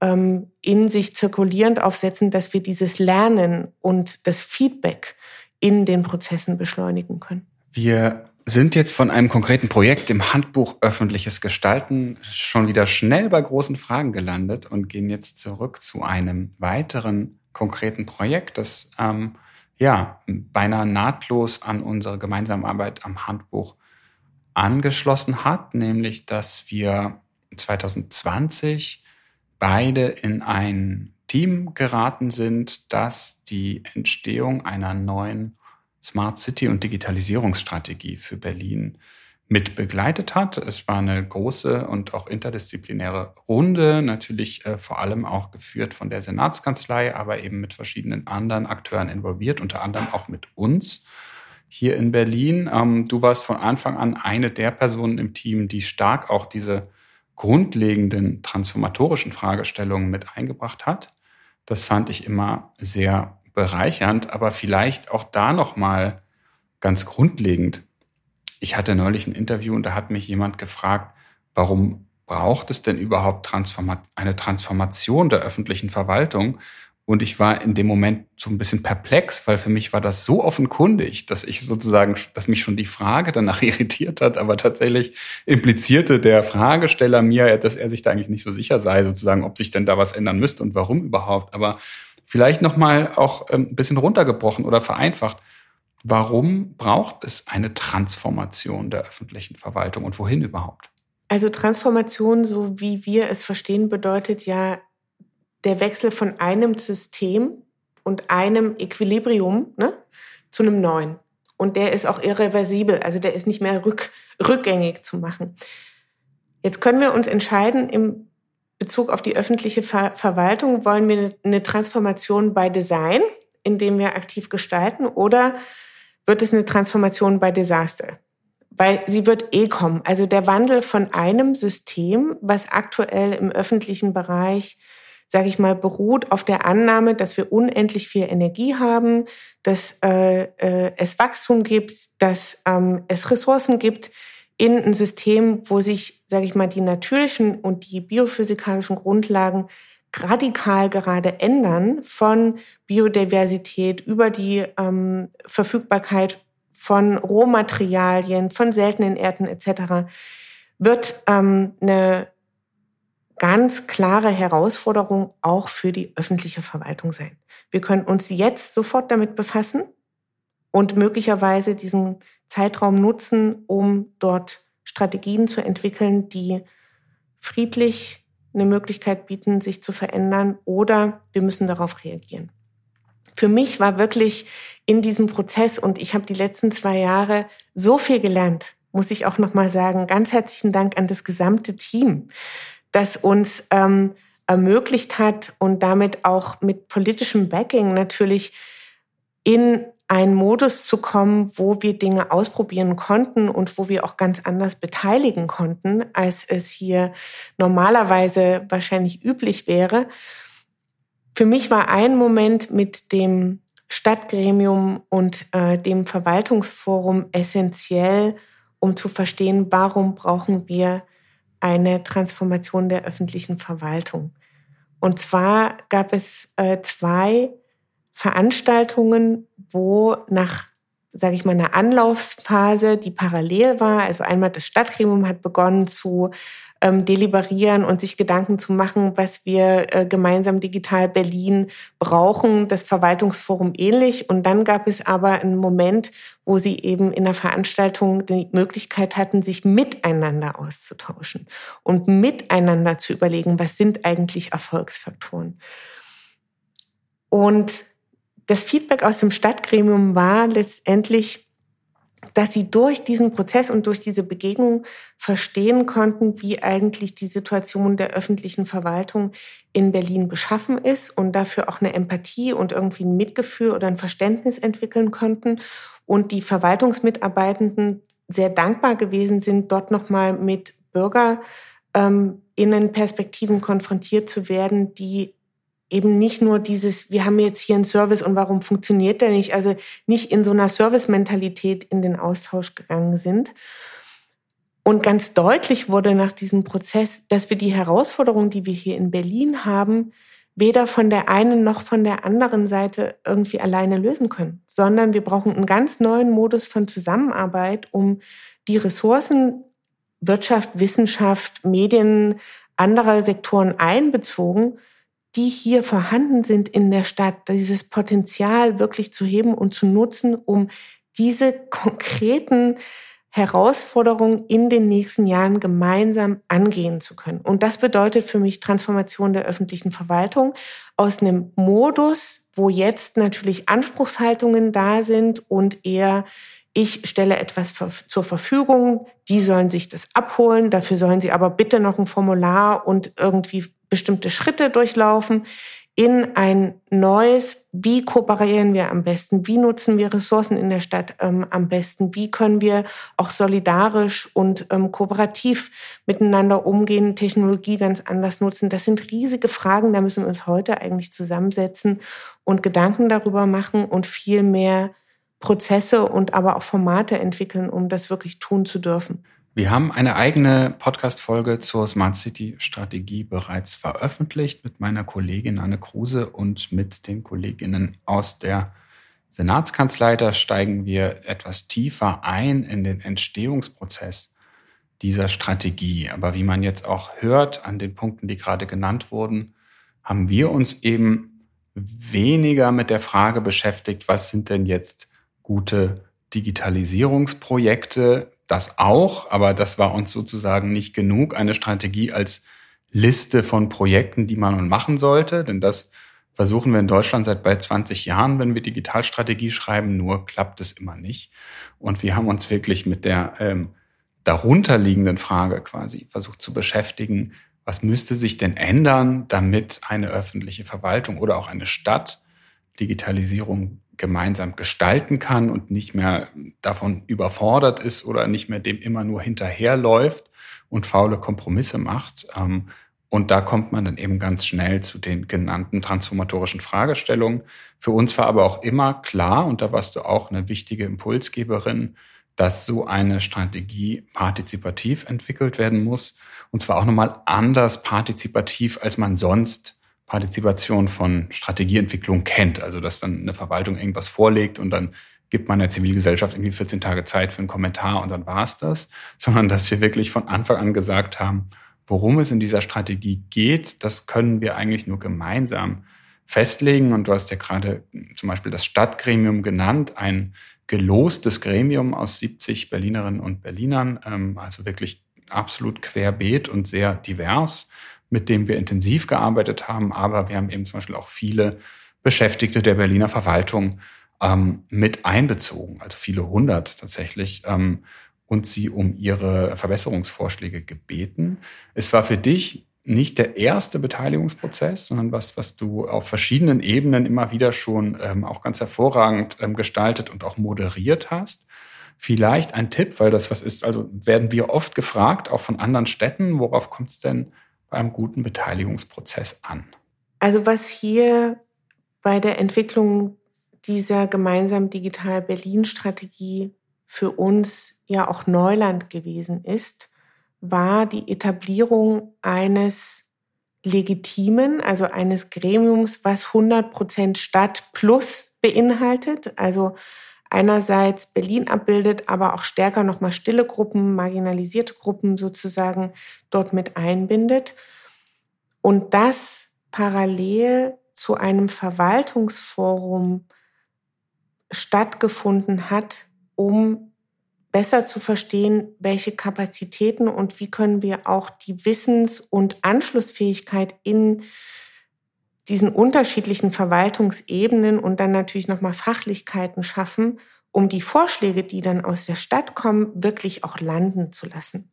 ähm, in sich zirkulierend aufsetzen, dass wir dieses Lernen und das Feedback in den Prozessen beschleunigen können. Wir sind jetzt von einem konkreten Projekt im Handbuch Öffentliches Gestalten schon wieder schnell bei großen Fragen gelandet und gehen jetzt zurück zu einem weiteren konkreten Projekt, das ähm, ja beinahe nahtlos an unsere gemeinsame Arbeit am Handbuch angeschlossen hat, nämlich dass wir 2020 beide in ein Team geraten sind, das die Entstehung einer neuen Smart City und Digitalisierungsstrategie für Berlin mit begleitet hat. Es war eine große und auch interdisziplinäre Runde, natürlich äh, vor allem auch geführt von der Senatskanzlei, aber eben mit verschiedenen anderen Akteuren involviert, unter anderem auch mit uns hier in Berlin. Ähm, du warst von Anfang an eine der Personen im Team, die stark auch diese grundlegenden transformatorischen Fragestellungen mit eingebracht hat. Das fand ich immer sehr bereichernd, aber vielleicht auch da noch mal ganz grundlegend. Ich hatte neulich ein Interview und da hat mich jemand gefragt, warum braucht es denn überhaupt Transforma eine Transformation der öffentlichen Verwaltung? Und ich war in dem Moment so ein bisschen perplex, weil für mich war das so offenkundig, dass ich sozusagen, dass mich schon die Frage danach (laughs) irritiert hat, aber tatsächlich implizierte der Fragesteller mir, dass er sich da eigentlich nicht so sicher sei, sozusagen, ob sich denn da was ändern müsste und warum überhaupt. Aber vielleicht nochmal auch ähm, ein bisschen runtergebrochen oder vereinfacht. Warum braucht es eine Transformation der öffentlichen Verwaltung und wohin überhaupt? Also Transformation, so wie wir es verstehen, bedeutet ja der Wechsel von einem System und einem Equilibrium ne, zu einem neuen. Und der ist auch irreversibel, also der ist nicht mehr rück, rückgängig zu machen. Jetzt können wir uns entscheiden, im Bezug auf die öffentliche Ver Verwaltung wollen wir eine Transformation bei Design, indem wir aktiv gestalten, oder wird es eine Transformation bei Desaster? Weil sie wird eh kommen. Also der Wandel von einem System, was aktuell im öffentlichen Bereich sage ich mal, beruht auf der Annahme, dass wir unendlich viel Energie haben, dass äh, äh, es Wachstum gibt, dass ähm, es Ressourcen gibt in ein System, wo sich, sage ich mal, die natürlichen und die biophysikalischen Grundlagen radikal gerade ändern, von Biodiversität über die ähm, Verfügbarkeit von Rohmaterialien, von seltenen Erden etc., wird ähm, eine ganz klare Herausforderung auch für die öffentliche Verwaltung sein. Wir können uns jetzt sofort damit befassen und möglicherweise diesen Zeitraum nutzen, um dort Strategien zu entwickeln, die friedlich eine Möglichkeit bieten, sich zu verändern oder wir müssen darauf reagieren. Für mich war wirklich in diesem Prozess und ich habe die letzten zwei Jahre so viel gelernt, muss ich auch noch mal sagen. Ganz herzlichen Dank an das gesamte Team das uns ähm, ermöglicht hat und damit auch mit politischem Backing natürlich in einen Modus zu kommen, wo wir Dinge ausprobieren konnten und wo wir auch ganz anders beteiligen konnten, als es hier normalerweise wahrscheinlich üblich wäre. Für mich war ein Moment mit dem Stadtgremium und äh, dem Verwaltungsforum essentiell, um zu verstehen, warum brauchen wir eine Transformation der öffentlichen Verwaltung. Und zwar gab es äh, zwei Veranstaltungen, wo nach sage ich mal, einer Anlaufphase, die parallel war. Also einmal das Stadtgremium hat begonnen zu ähm, deliberieren und sich Gedanken zu machen, was wir äh, gemeinsam digital Berlin brauchen. Das Verwaltungsforum ähnlich. Und dann gab es aber einen Moment, wo sie eben in der Veranstaltung die Möglichkeit hatten, sich miteinander auszutauschen und miteinander zu überlegen, was sind eigentlich Erfolgsfaktoren. Und das Feedback aus dem Stadtgremium war letztendlich, dass sie durch diesen Prozess und durch diese Begegnung verstehen konnten, wie eigentlich die Situation der öffentlichen Verwaltung in Berlin beschaffen ist und dafür auch eine Empathie und irgendwie ein Mitgefühl oder ein Verständnis entwickeln konnten und die Verwaltungsmitarbeitenden sehr dankbar gewesen sind, dort nochmal mit BürgerInnenperspektiven ähm, konfrontiert zu werden, die eben nicht nur dieses, wir haben jetzt hier einen Service und warum funktioniert der nicht, also nicht in so einer Service-Mentalität in den Austausch gegangen sind. Und ganz deutlich wurde nach diesem Prozess, dass wir die Herausforderungen, die wir hier in Berlin haben, weder von der einen noch von der anderen Seite irgendwie alleine lösen können, sondern wir brauchen einen ganz neuen Modus von Zusammenarbeit, um die Ressourcen Wirtschaft, Wissenschaft, Medien, anderer Sektoren einbezogen, die hier vorhanden sind in der Stadt, dieses Potenzial wirklich zu heben und zu nutzen, um diese konkreten Herausforderungen in den nächsten Jahren gemeinsam angehen zu können. Und das bedeutet für mich Transformation der öffentlichen Verwaltung aus einem Modus, wo jetzt natürlich Anspruchshaltungen da sind und eher ich stelle etwas zur Verfügung, die sollen sich das abholen, dafür sollen sie aber bitte noch ein Formular und irgendwie bestimmte Schritte durchlaufen in ein neues, wie kooperieren wir am besten, wie nutzen wir Ressourcen in der Stadt ähm, am besten, wie können wir auch solidarisch und ähm, kooperativ miteinander umgehen, Technologie ganz anders nutzen. Das sind riesige Fragen, da müssen wir uns heute eigentlich zusammensetzen und Gedanken darüber machen und viel mehr Prozesse und aber auch Formate entwickeln, um das wirklich tun zu dürfen. Wir haben eine eigene Podcast-Folge zur Smart City-Strategie bereits veröffentlicht mit meiner Kollegin Anne Kruse und mit den Kolleginnen aus der Senatskanzlei. Da steigen wir etwas tiefer ein in den Entstehungsprozess dieser Strategie. Aber wie man jetzt auch hört an den Punkten, die gerade genannt wurden, haben wir uns eben weniger mit der Frage beschäftigt, was sind denn jetzt gute Digitalisierungsprojekte, das auch, aber das war uns sozusagen nicht genug, eine Strategie als Liste von Projekten, die man machen sollte, denn das versuchen wir in Deutschland seit bald 20 Jahren, wenn wir Digitalstrategie schreiben, nur klappt es immer nicht. Und wir haben uns wirklich mit der ähm, darunterliegenden Frage quasi versucht zu beschäftigen, was müsste sich denn ändern, damit eine öffentliche Verwaltung oder auch eine Stadt Digitalisierung gemeinsam gestalten kann und nicht mehr davon überfordert ist oder nicht mehr dem immer nur hinterherläuft und faule Kompromisse macht. Ähm, und da kommt man dann eben ganz schnell zu den genannten transformatorischen Fragestellungen. Für uns war aber auch immer klar, und da warst du auch eine wichtige Impulsgeberin, dass so eine Strategie partizipativ entwickelt werden muss. Und zwar auch nochmal anders partizipativ, als man sonst Partizipation von Strategieentwicklung kennt. Also dass dann eine Verwaltung irgendwas vorlegt und dann gibt man der Zivilgesellschaft irgendwie 14 Tage Zeit für einen Kommentar und dann war es das, (laughs) sondern dass wir wirklich von Anfang an gesagt haben, worum es in dieser Strategie geht, das können wir eigentlich nur gemeinsam festlegen. Und du hast ja gerade zum Beispiel das Stadtgremium genannt, ein gelostes Gremium aus 70 Berlinerinnen und Berlinern, ähm, also wirklich absolut querbeet und sehr divers mit dem wir intensiv gearbeitet haben. Aber wir haben eben zum Beispiel auch viele Beschäftigte der Berliner Verwaltung ähm, mit einbezogen, also viele hundert tatsächlich, ähm, und sie um ihre Verbesserungsvorschläge gebeten. Es war für dich nicht der erste Beteiligungsprozess, sondern was, was du auf verschiedenen Ebenen immer wieder schon ähm, auch ganz hervorragend ähm, gestaltet und auch moderiert hast. Vielleicht ein Tipp, weil das was ist, also werden wir oft gefragt, auch von anderen Städten, worauf kommt es denn beim guten Beteiligungsprozess an? Also was hier bei der Entwicklung dieser gemeinsamen Digital Berlin-Strategie für uns ja auch Neuland gewesen ist, war die Etablierung eines legitimen, also eines Gremiums, was 100 Prozent Stadt plus beinhaltet, also einerseits Berlin abbildet, aber auch stärker nochmal stille Gruppen, marginalisierte Gruppen sozusagen dort mit einbindet. Und das parallel zu einem Verwaltungsforum stattgefunden hat, um besser zu verstehen, welche Kapazitäten und wie können wir auch die Wissens- und Anschlussfähigkeit in diesen unterschiedlichen Verwaltungsebenen und dann natürlich nochmal Fachlichkeiten schaffen, um die Vorschläge, die dann aus der Stadt kommen, wirklich auch landen zu lassen.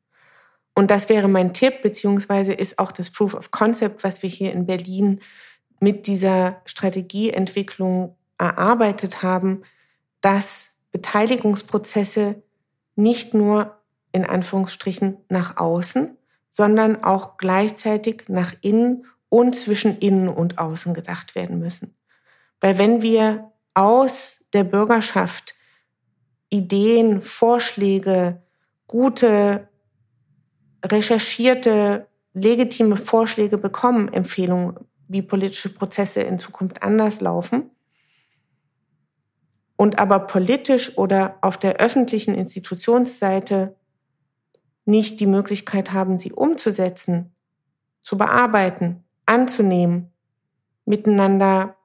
Und das wäre mein Tipp, beziehungsweise ist auch das Proof of Concept, was wir hier in Berlin mit dieser Strategieentwicklung erarbeitet haben, dass Beteiligungsprozesse nicht nur in Anführungsstrichen nach außen, sondern auch gleichzeitig nach innen und zwischen innen und außen gedacht werden müssen. Weil wenn wir aus der Bürgerschaft Ideen, Vorschläge, gute, recherchierte, legitime Vorschläge bekommen, Empfehlungen, wie politische Prozesse in Zukunft anders laufen, und aber politisch oder auf der öffentlichen Institutionsseite nicht die Möglichkeit haben, sie umzusetzen, zu bearbeiten, anzunehmen, miteinander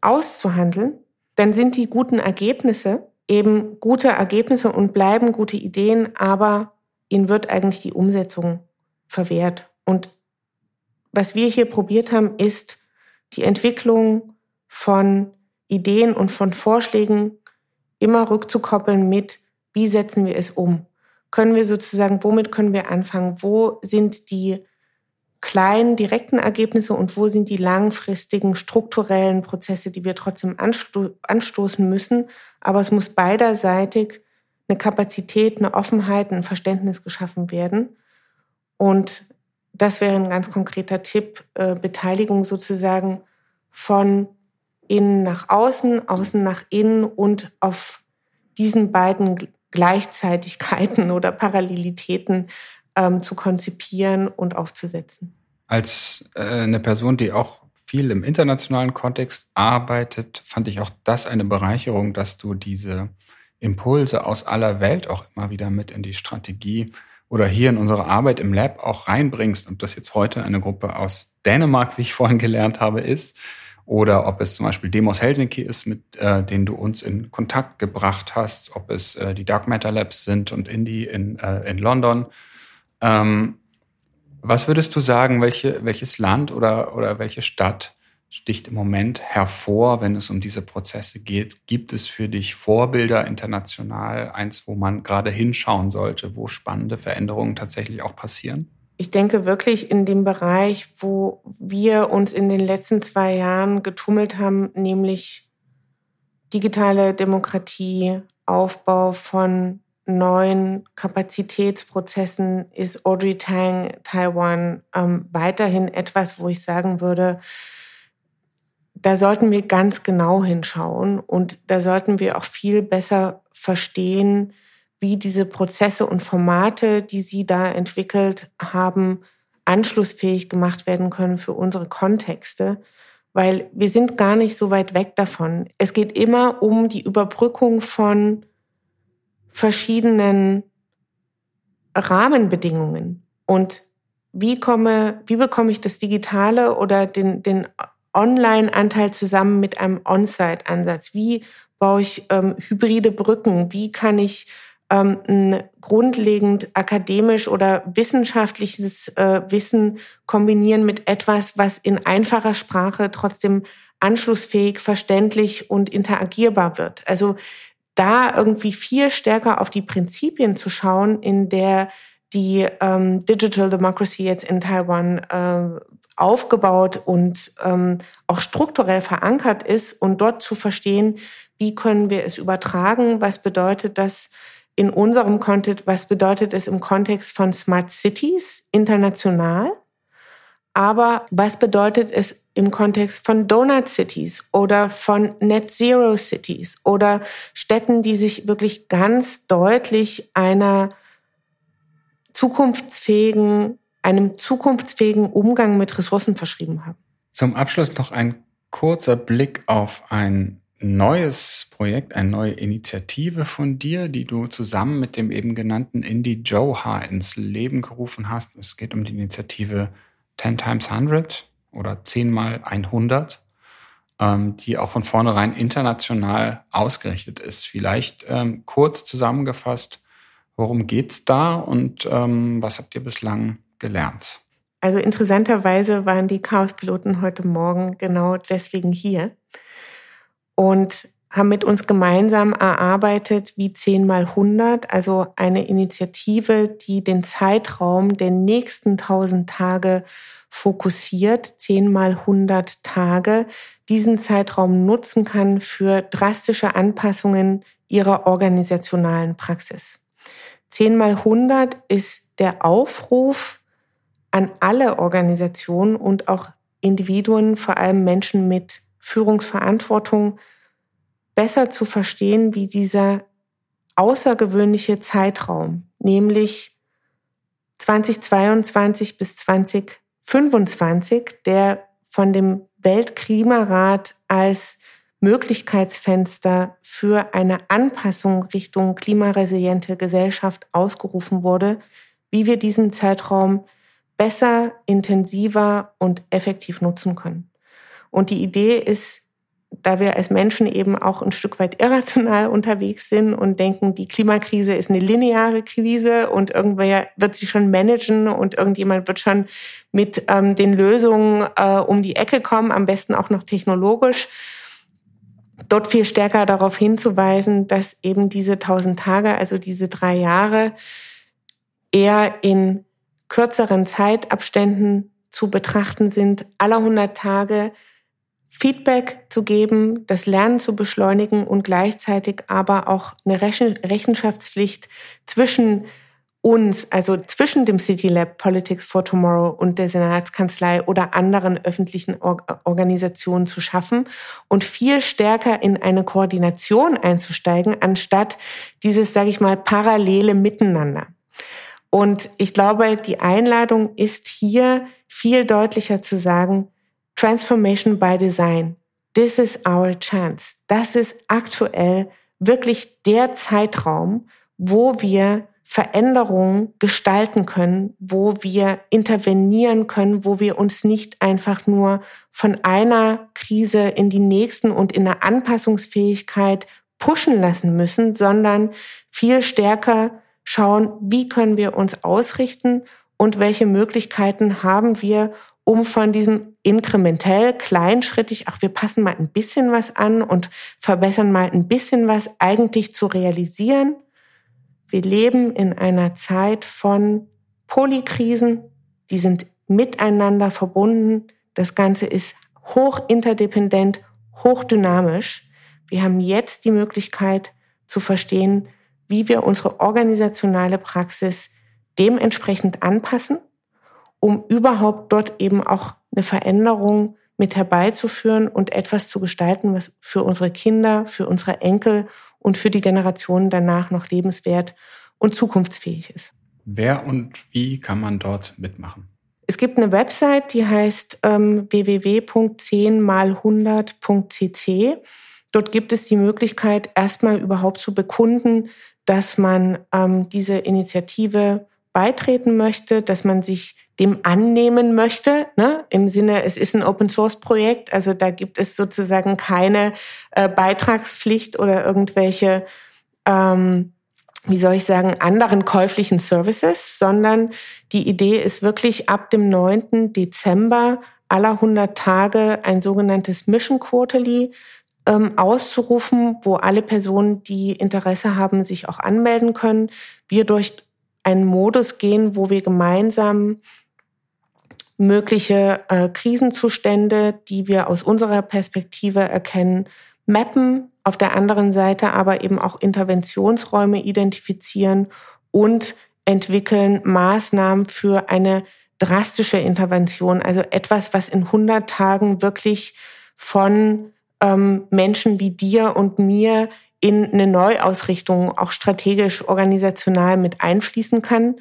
auszuhandeln, dann sind die guten Ergebnisse eben gute Ergebnisse und bleiben gute Ideen, aber ihnen wird eigentlich die Umsetzung verwehrt. Und was wir hier probiert haben, ist die Entwicklung von Ideen und von Vorschlägen immer rückzukoppeln mit, wie setzen wir es um? Können wir sozusagen, womit können wir anfangen? Wo sind die kleinen direkten Ergebnisse und wo sind die langfristigen strukturellen Prozesse, die wir trotzdem ansto anstoßen müssen? Aber es muss beiderseitig eine Kapazität, eine Offenheit, ein Verständnis geschaffen werden. Und das wäre ein ganz konkreter Tipp, äh, Beteiligung sozusagen von innen nach außen, außen nach innen und auf diesen beiden Gleichzeitigkeiten (laughs) oder Parallelitäten ähm, zu konzipieren und aufzusetzen. Als äh, eine Person, die auch viel im internationalen Kontext arbeitet, fand ich auch das eine Bereicherung, dass du diese Impulse aus aller Welt auch immer wieder mit in die Strategie oder hier in unsere Arbeit im Lab auch reinbringst. Ob das jetzt heute eine Gruppe aus Dänemark, wie ich vorhin gelernt habe, ist, oder ob es zum Beispiel Demos Helsinki ist, mit äh, denen du uns in Kontakt gebracht hast, ob es äh, die Dark Matter Labs sind und Indie in, äh, in London. Ähm, was würdest du sagen, welche, welches Land oder, oder welche Stadt sticht im Moment hervor, wenn es um diese Prozesse geht? Gibt es für dich Vorbilder international, eins, wo man gerade hinschauen sollte, wo spannende Veränderungen tatsächlich auch passieren? ich denke wirklich in dem Bereich, wo wir uns in den letzten zwei Jahren getummelt haben, nämlich digitale Demokratie, Aufbau von neuen Kapazitätsprozessen, ist Audrey Tang Taiwan ähm, weiterhin etwas, wo ich sagen würde, da sollten wir ganz genau hinschauen und da sollten wir auch viel besser verstehen, wie diese Prozesse und Formate, die Sie da entwickelt haben, anschlussfähig gemacht werden können für unsere Kontexte, weil wir sind gar nicht so weit weg davon. Es geht immer um die Überbrückung von verschiedenen Rahmenbedingungen und wie komme, wie bekomme ich das Digitale oder den, den Online-Anteil zusammen mit einem On-Site-Ansatz? Wie baue ich ähm, hybride Brücken? Wie kann ich ähm, ein grundlegend akademisch oder wissenschaftliches äh, Wissen kombinieren mit etwas, was in einfacher Sprache trotzdem anschlussfähig, verständlich und interagierbar wird. Also da irgendwie viel stärker auf die Prinzipien zu schauen, in der die ähm, Digital Democracy jetzt in Taiwan äh, aufgebaut und ähm, auch strukturell verankert ist und dort zu verstehen, wie können wir es übertragen, was bedeutet das in unserem Kontext, was bedeutet es im Kontext von Smart Cities international? Aber was bedeutet es im Kontext von Donut Cities oder von Net Zero Cities oder Städten, die sich wirklich ganz deutlich einer zukunftsfähigen, einem zukunftsfähigen Umgang mit Ressourcen verschrieben haben? Zum Abschluss noch ein kurzer Blick auf ein neues Projekt, eine neue Initiative von dir, die du zusammen mit dem eben genannten Indie Joha ins Leben gerufen hast. Es geht um die Initiative 10 times 100 oder 10 mal 100, ähm, die auch von vornherein international ausgerichtet ist. Vielleicht ähm, kurz zusammengefasst, worum geht's da und ähm, was habt ihr bislang gelernt? Also interessanterweise waren die Chaos-Piloten heute Morgen genau deswegen hier und haben mit uns gemeinsam erarbeitet, wie 10 mal 100, also eine Initiative, die den Zeitraum der nächsten 1000 Tage fokussiert, 10 mal 100 Tage, diesen Zeitraum nutzen kann für drastische Anpassungen ihrer organisationalen Praxis. 10 mal 100 ist der Aufruf an alle Organisationen und auch Individuen, vor allem Menschen mit Führungsverantwortung, besser zu verstehen, wie dieser außergewöhnliche Zeitraum, nämlich 2022 bis 2025, der von dem Weltklimarat als Möglichkeitsfenster für eine Anpassung Richtung klimaresiliente Gesellschaft ausgerufen wurde, wie wir diesen Zeitraum besser, intensiver und effektiv nutzen können. Und die Idee ist, da wir als Menschen eben auch ein Stück weit irrational unterwegs sind und denken, die Klimakrise ist eine lineare Krise und irgendwer wird sie schon managen und irgendjemand wird schon mit ähm, den Lösungen äh, um die Ecke kommen, am besten auch noch technologisch. Dort viel stärker darauf hinzuweisen, dass eben diese tausend Tage, also diese drei Jahre, eher in kürzeren Zeitabständen zu betrachten sind, aller 100 Tage Feedback zu geben, das Lernen zu beschleunigen und gleichzeitig aber auch eine Rechenschaftspflicht zwischen uns, also zwischen dem City Lab Politics for Tomorrow und der Senatskanzlei oder anderen öffentlichen Organisationen zu schaffen und viel stärker in eine Koordination einzusteigen, anstatt dieses, sage ich mal, parallele Miteinander. Und ich glaube, die Einladung ist hier viel deutlicher zu sagen, Transformation by Design. This is our chance. Das ist aktuell wirklich der Zeitraum, wo wir Veränderungen gestalten können, wo wir intervenieren können, wo wir uns nicht einfach nur von einer Krise in die nächsten und in der Anpassungsfähigkeit pushen lassen müssen, sondern viel stärker schauen, wie können wir uns ausrichten und welche Möglichkeiten haben wir, um von diesem inkrementell, kleinschrittig, ach, wir passen mal ein bisschen was an und verbessern mal ein bisschen was eigentlich zu realisieren. Wir leben in einer Zeit von Polykrisen, die sind miteinander verbunden. Das Ganze ist hoch interdependent, hochdynamisch. Wir haben jetzt die Möglichkeit zu verstehen, wie wir unsere organisationale Praxis dementsprechend anpassen um überhaupt dort eben auch eine Veränderung mit herbeizuführen und etwas zu gestalten, was für unsere Kinder, für unsere Enkel und für die Generationen danach noch lebenswert und zukunftsfähig ist. Wer und wie kann man dort mitmachen? Es gibt eine Website, die heißt ähm, www.10mal100.cc. Dort gibt es die Möglichkeit, erstmal überhaupt zu bekunden, dass man ähm, diese Initiative beitreten möchte, dass man sich dem annehmen möchte, ne? im Sinne, es ist ein Open-Source-Projekt, also da gibt es sozusagen keine äh, Beitragspflicht oder irgendwelche, ähm, wie soll ich sagen, anderen käuflichen Services, sondern die Idee ist wirklich ab dem 9. Dezember aller 100 Tage ein sogenanntes Mission Quarterly ähm, auszurufen, wo alle Personen, die Interesse haben, sich auch anmelden können. Wir durch einen Modus gehen, wo wir gemeinsam mögliche äh, Krisenzustände, die wir aus unserer Perspektive erkennen, mappen, auf der anderen Seite aber eben auch Interventionsräume identifizieren und entwickeln Maßnahmen für eine drastische Intervention, also etwas, was in 100 Tagen wirklich von ähm, Menschen wie dir und mir in eine Neuausrichtung auch strategisch, organisational mit einfließen kann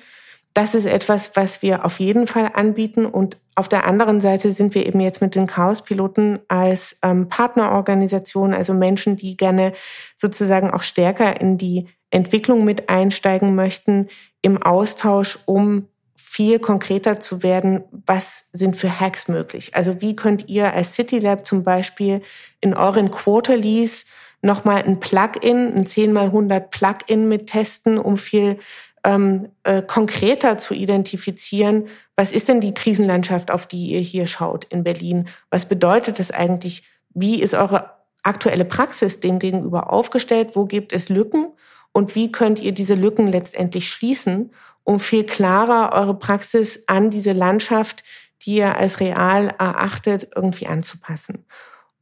das ist etwas, was wir auf jeden Fall anbieten. Und auf der anderen Seite sind wir eben jetzt mit den Chaos-Piloten als ähm, Partnerorganisation, also Menschen, die gerne sozusagen auch stärker in die Entwicklung mit einsteigen möchten, im Austausch, um viel konkreter zu werden, was sind für Hacks möglich. Also wie könnt ihr als CityLab zum Beispiel in euren Quarterlies nochmal ein Plugin, ein 10 mal 100 Plugin mit testen, um viel ähm, äh, konkreter zu identifizieren, was ist denn die Krisenlandschaft, auf die ihr hier schaut in Berlin? Was bedeutet das eigentlich? Wie ist eure aktuelle Praxis dem gegenüber aufgestellt? Wo gibt es Lücken? Und wie könnt ihr diese Lücken letztendlich schließen, um viel klarer eure Praxis an diese Landschaft, die ihr als real erachtet, irgendwie anzupassen?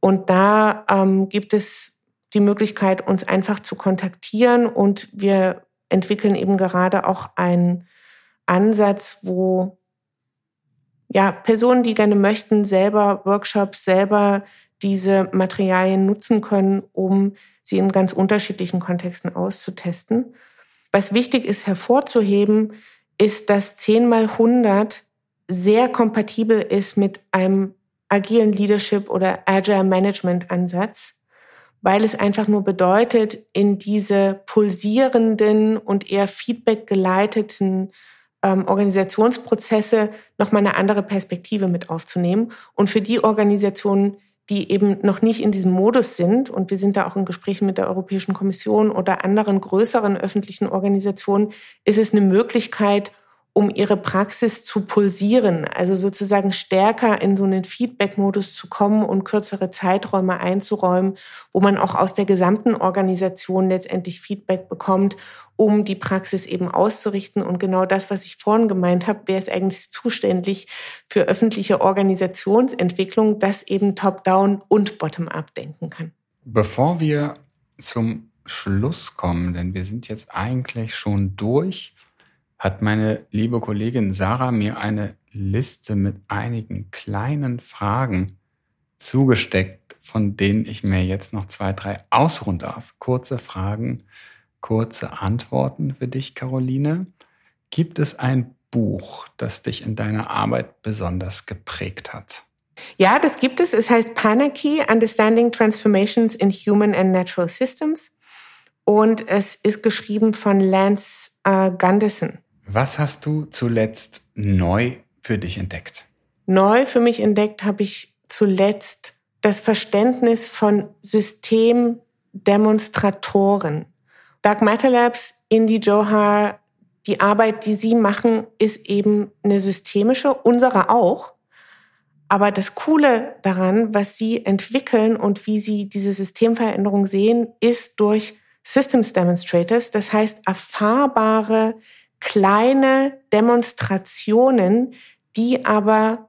Und da ähm, gibt es die Möglichkeit, uns einfach zu kontaktieren und wir entwickeln eben gerade auch einen Ansatz, wo ja, Personen, die gerne möchten, selber Workshops, selber diese Materialien nutzen können, um sie in ganz unterschiedlichen Kontexten auszutesten. Was wichtig ist hervorzuheben, ist, dass 10 mal 100 sehr kompatibel ist mit einem agilen Leadership oder Agile Management Ansatz weil es einfach nur bedeutet, in diese pulsierenden und eher Feedback geleiteten ähm, Organisationsprozesse nochmal eine andere Perspektive mit aufzunehmen. Und für die Organisationen, die eben noch nicht in diesem Modus sind, und wir sind da auch in Gesprächen mit der Europäischen Kommission oder anderen größeren öffentlichen Organisationen, ist es eine Möglichkeit, um ihre Praxis zu pulsieren, also sozusagen stärker in so einen Feedback-Modus zu kommen und kürzere Zeiträume einzuräumen, wo man auch aus der gesamten Organisation letztendlich Feedback bekommt, um die Praxis eben auszurichten. Und genau das, was ich vorhin gemeint habe, wäre es eigentlich zuständig für öffentliche Organisationsentwicklung, das eben top-down und bottom-up denken kann. Bevor wir zum Schluss kommen, denn wir sind jetzt eigentlich schon durch, hat meine liebe Kollegin Sarah mir eine Liste mit einigen kleinen Fragen zugesteckt, von denen ich mir jetzt noch zwei, drei ausruhen darf. Kurze Fragen, kurze Antworten für dich, Caroline. Gibt es ein Buch, das dich in deiner Arbeit besonders geprägt hat? Ja, das gibt es. Es heißt Panarchy, Understanding Transformations in Human and Natural Systems. Und es ist geschrieben von Lance äh, Gunderson. Was hast du zuletzt neu für dich entdeckt? Neu für mich entdeckt habe ich zuletzt das Verständnis von Systemdemonstratoren. Dark Matter Labs, Indie Johar, die Arbeit, die sie machen, ist eben eine systemische, unsere auch. Aber das Coole daran, was sie entwickeln und wie sie diese Systemveränderung sehen, ist durch Systems Demonstrators, das heißt erfahrbare kleine Demonstrationen, die aber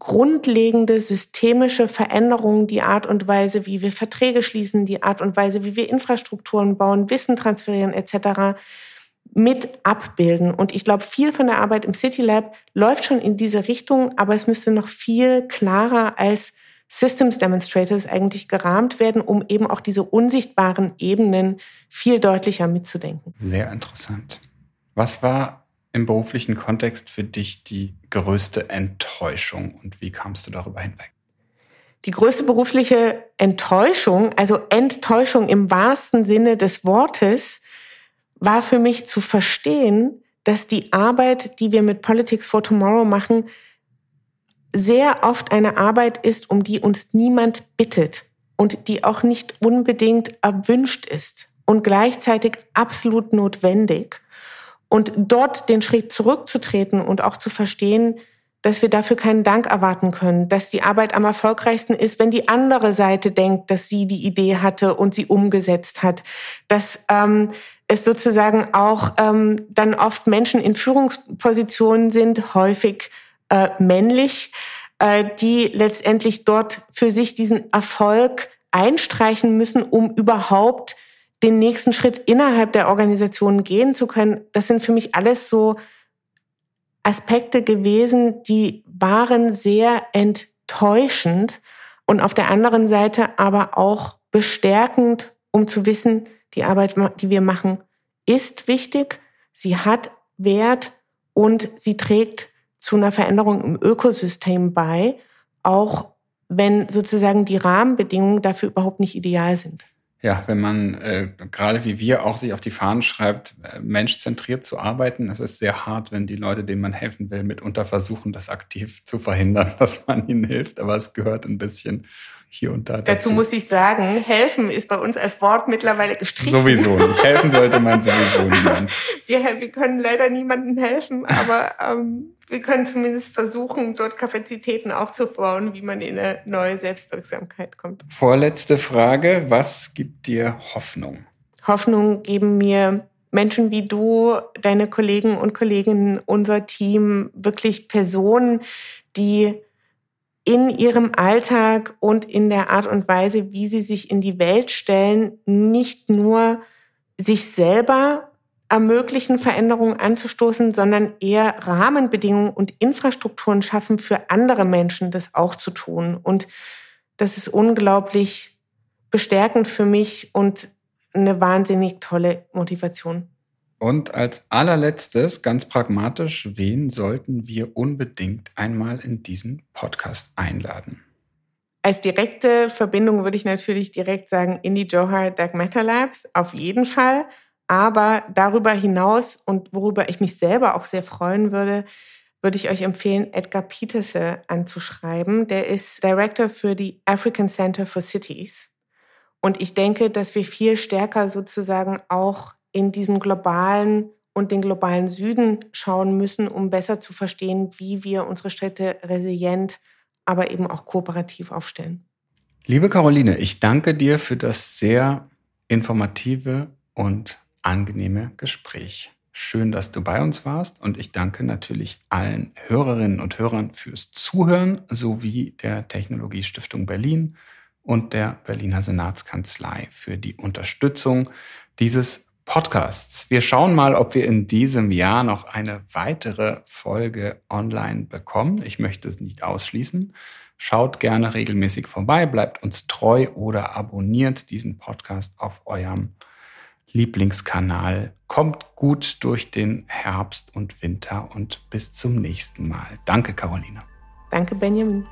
grundlegende systemische Veränderungen, die Art und Weise, wie wir Verträge schließen, die Art und Weise, wie wir Infrastrukturen bauen, Wissen transferieren etc. mit abbilden. Und ich glaube, viel von der Arbeit im City Lab läuft schon in diese Richtung, aber es müsste noch viel klarer als Systems Demonstrators eigentlich gerahmt werden, um eben auch diese unsichtbaren Ebenen viel deutlicher mitzudenken. Sehr interessant. Was war im beruflichen Kontext für dich die größte Enttäuschung und wie kamst du darüber hinweg? Die größte berufliche Enttäuschung, also Enttäuschung im wahrsten Sinne des Wortes, war für mich zu verstehen, dass die Arbeit, die wir mit Politics for Tomorrow machen, sehr oft eine Arbeit ist, um die uns niemand bittet und die auch nicht unbedingt erwünscht ist und gleichzeitig absolut notwendig. Und dort den Schritt zurückzutreten und auch zu verstehen, dass wir dafür keinen Dank erwarten können, dass die Arbeit am erfolgreichsten ist, wenn die andere Seite denkt, dass sie die Idee hatte und sie umgesetzt hat, dass ähm, es sozusagen auch ähm, dann oft Menschen in Führungspositionen sind, häufig äh, männlich, äh, die letztendlich dort für sich diesen Erfolg einstreichen müssen, um überhaupt den nächsten Schritt innerhalb der Organisation gehen zu können, das sind für mich alles so Aspekte gewesen, die waren sehr enttäuschend und auf der anderen Seite aber auch bestärkend, um zu wissen, die Arbeit, die wir machen, ist wichtig, sie hat Wert und sie trägt zu einer Veränderung im Ökosystem bei, auch wenn sozusagen die Rahmenbedingungen dafür überhaupt nicht ideal sind ja, wenn man äh, gerade wie wir auch sich auf die Fahnen schreibt, äh, menschzentriert zu arbeiten, es ist sehr hart, wenn die Leute, denen man helfen will, mitunter versuchen, das aktiv zu verhindern, (laughs) dass man ihnen hilft. Aber es gehört ein bisschen hier und da. Dazu, dazu muss ich sagen, helfen ist bei uns als Wort mittlerweile gestrichen. Sowieso nicht. (laughs) Helfen sollte man sowieso niemand. Wir, wir können leider niemandem helfen, aber ähm, wir können zumindest versuchen, dort Kapazitäten aufzubauen, wie man in eine neue Selbstwirksamkeit kommt. Vorletzte Frage. Was gibt dir Hoffnung? Hoffnung geben mir Menschen wie du, deine Kollegen und Kolleginnen, unser Team, wirklich Personen, die in ihrem Alltag und in der Art und Weise, wie sie sich in die Welt stellen, nicht nur sich selber ermöglichen, Veränderungen anzustoßen, sondern eher Rahmenbedingungen und Infrastrukturen schaffen für andere Menschen, das auch zu tun. Und das ist unglaublich bestärkend für mich und eine wahnsinnig tolle Motivation. Und als allerletztes, ganz pragmatisch, wen sollten wir unbedingt einmal in diesen Podcast einladen? Als direkte Verbindung würde ich natürlich direkt sagen, in die Johar Dark Matter Labs, auf jeden Fall. Aber darüber hinaus und worüber ich mich selber auch sehr freuen würde, würde ich euch empfehlen, Edgar Peterse anzuschreiben. Der ist Director für die African Center for Cities. Und ich denke, dass wir viel stärker sozusagen auch in diesen globalen und den globalen Süden schauen müssen, um besser zu verstehen, wie wir unsere Städte resilient, aber eben auch kooperativ aufstellen. Liebe Caroline, ich danke dir für das sehr informative und angenehme Gespräch. Schön, dass du bei uns warst und ich danke natürlich allen Hörerinnen und Hörern fürs Zuhören sowie der Technologiestiftung Berlin und der Berliner Senatskanzlei für die Unterstützung dieses Podcasts. Wir schauen mal, ob wir in diesem Jahr noch eine weitere Folge online bekommen. Ich möchte es nicht ausschließen. Schaut gerne regelmäßig vorbei, bleibt uns treu oder abonniert diesen Podcast auf eurem Lieblingskanal. Kommt gut durch den Herbst und Winter und bis zum nächsten Mal. Danke, Caroline. Danke, Benjamin.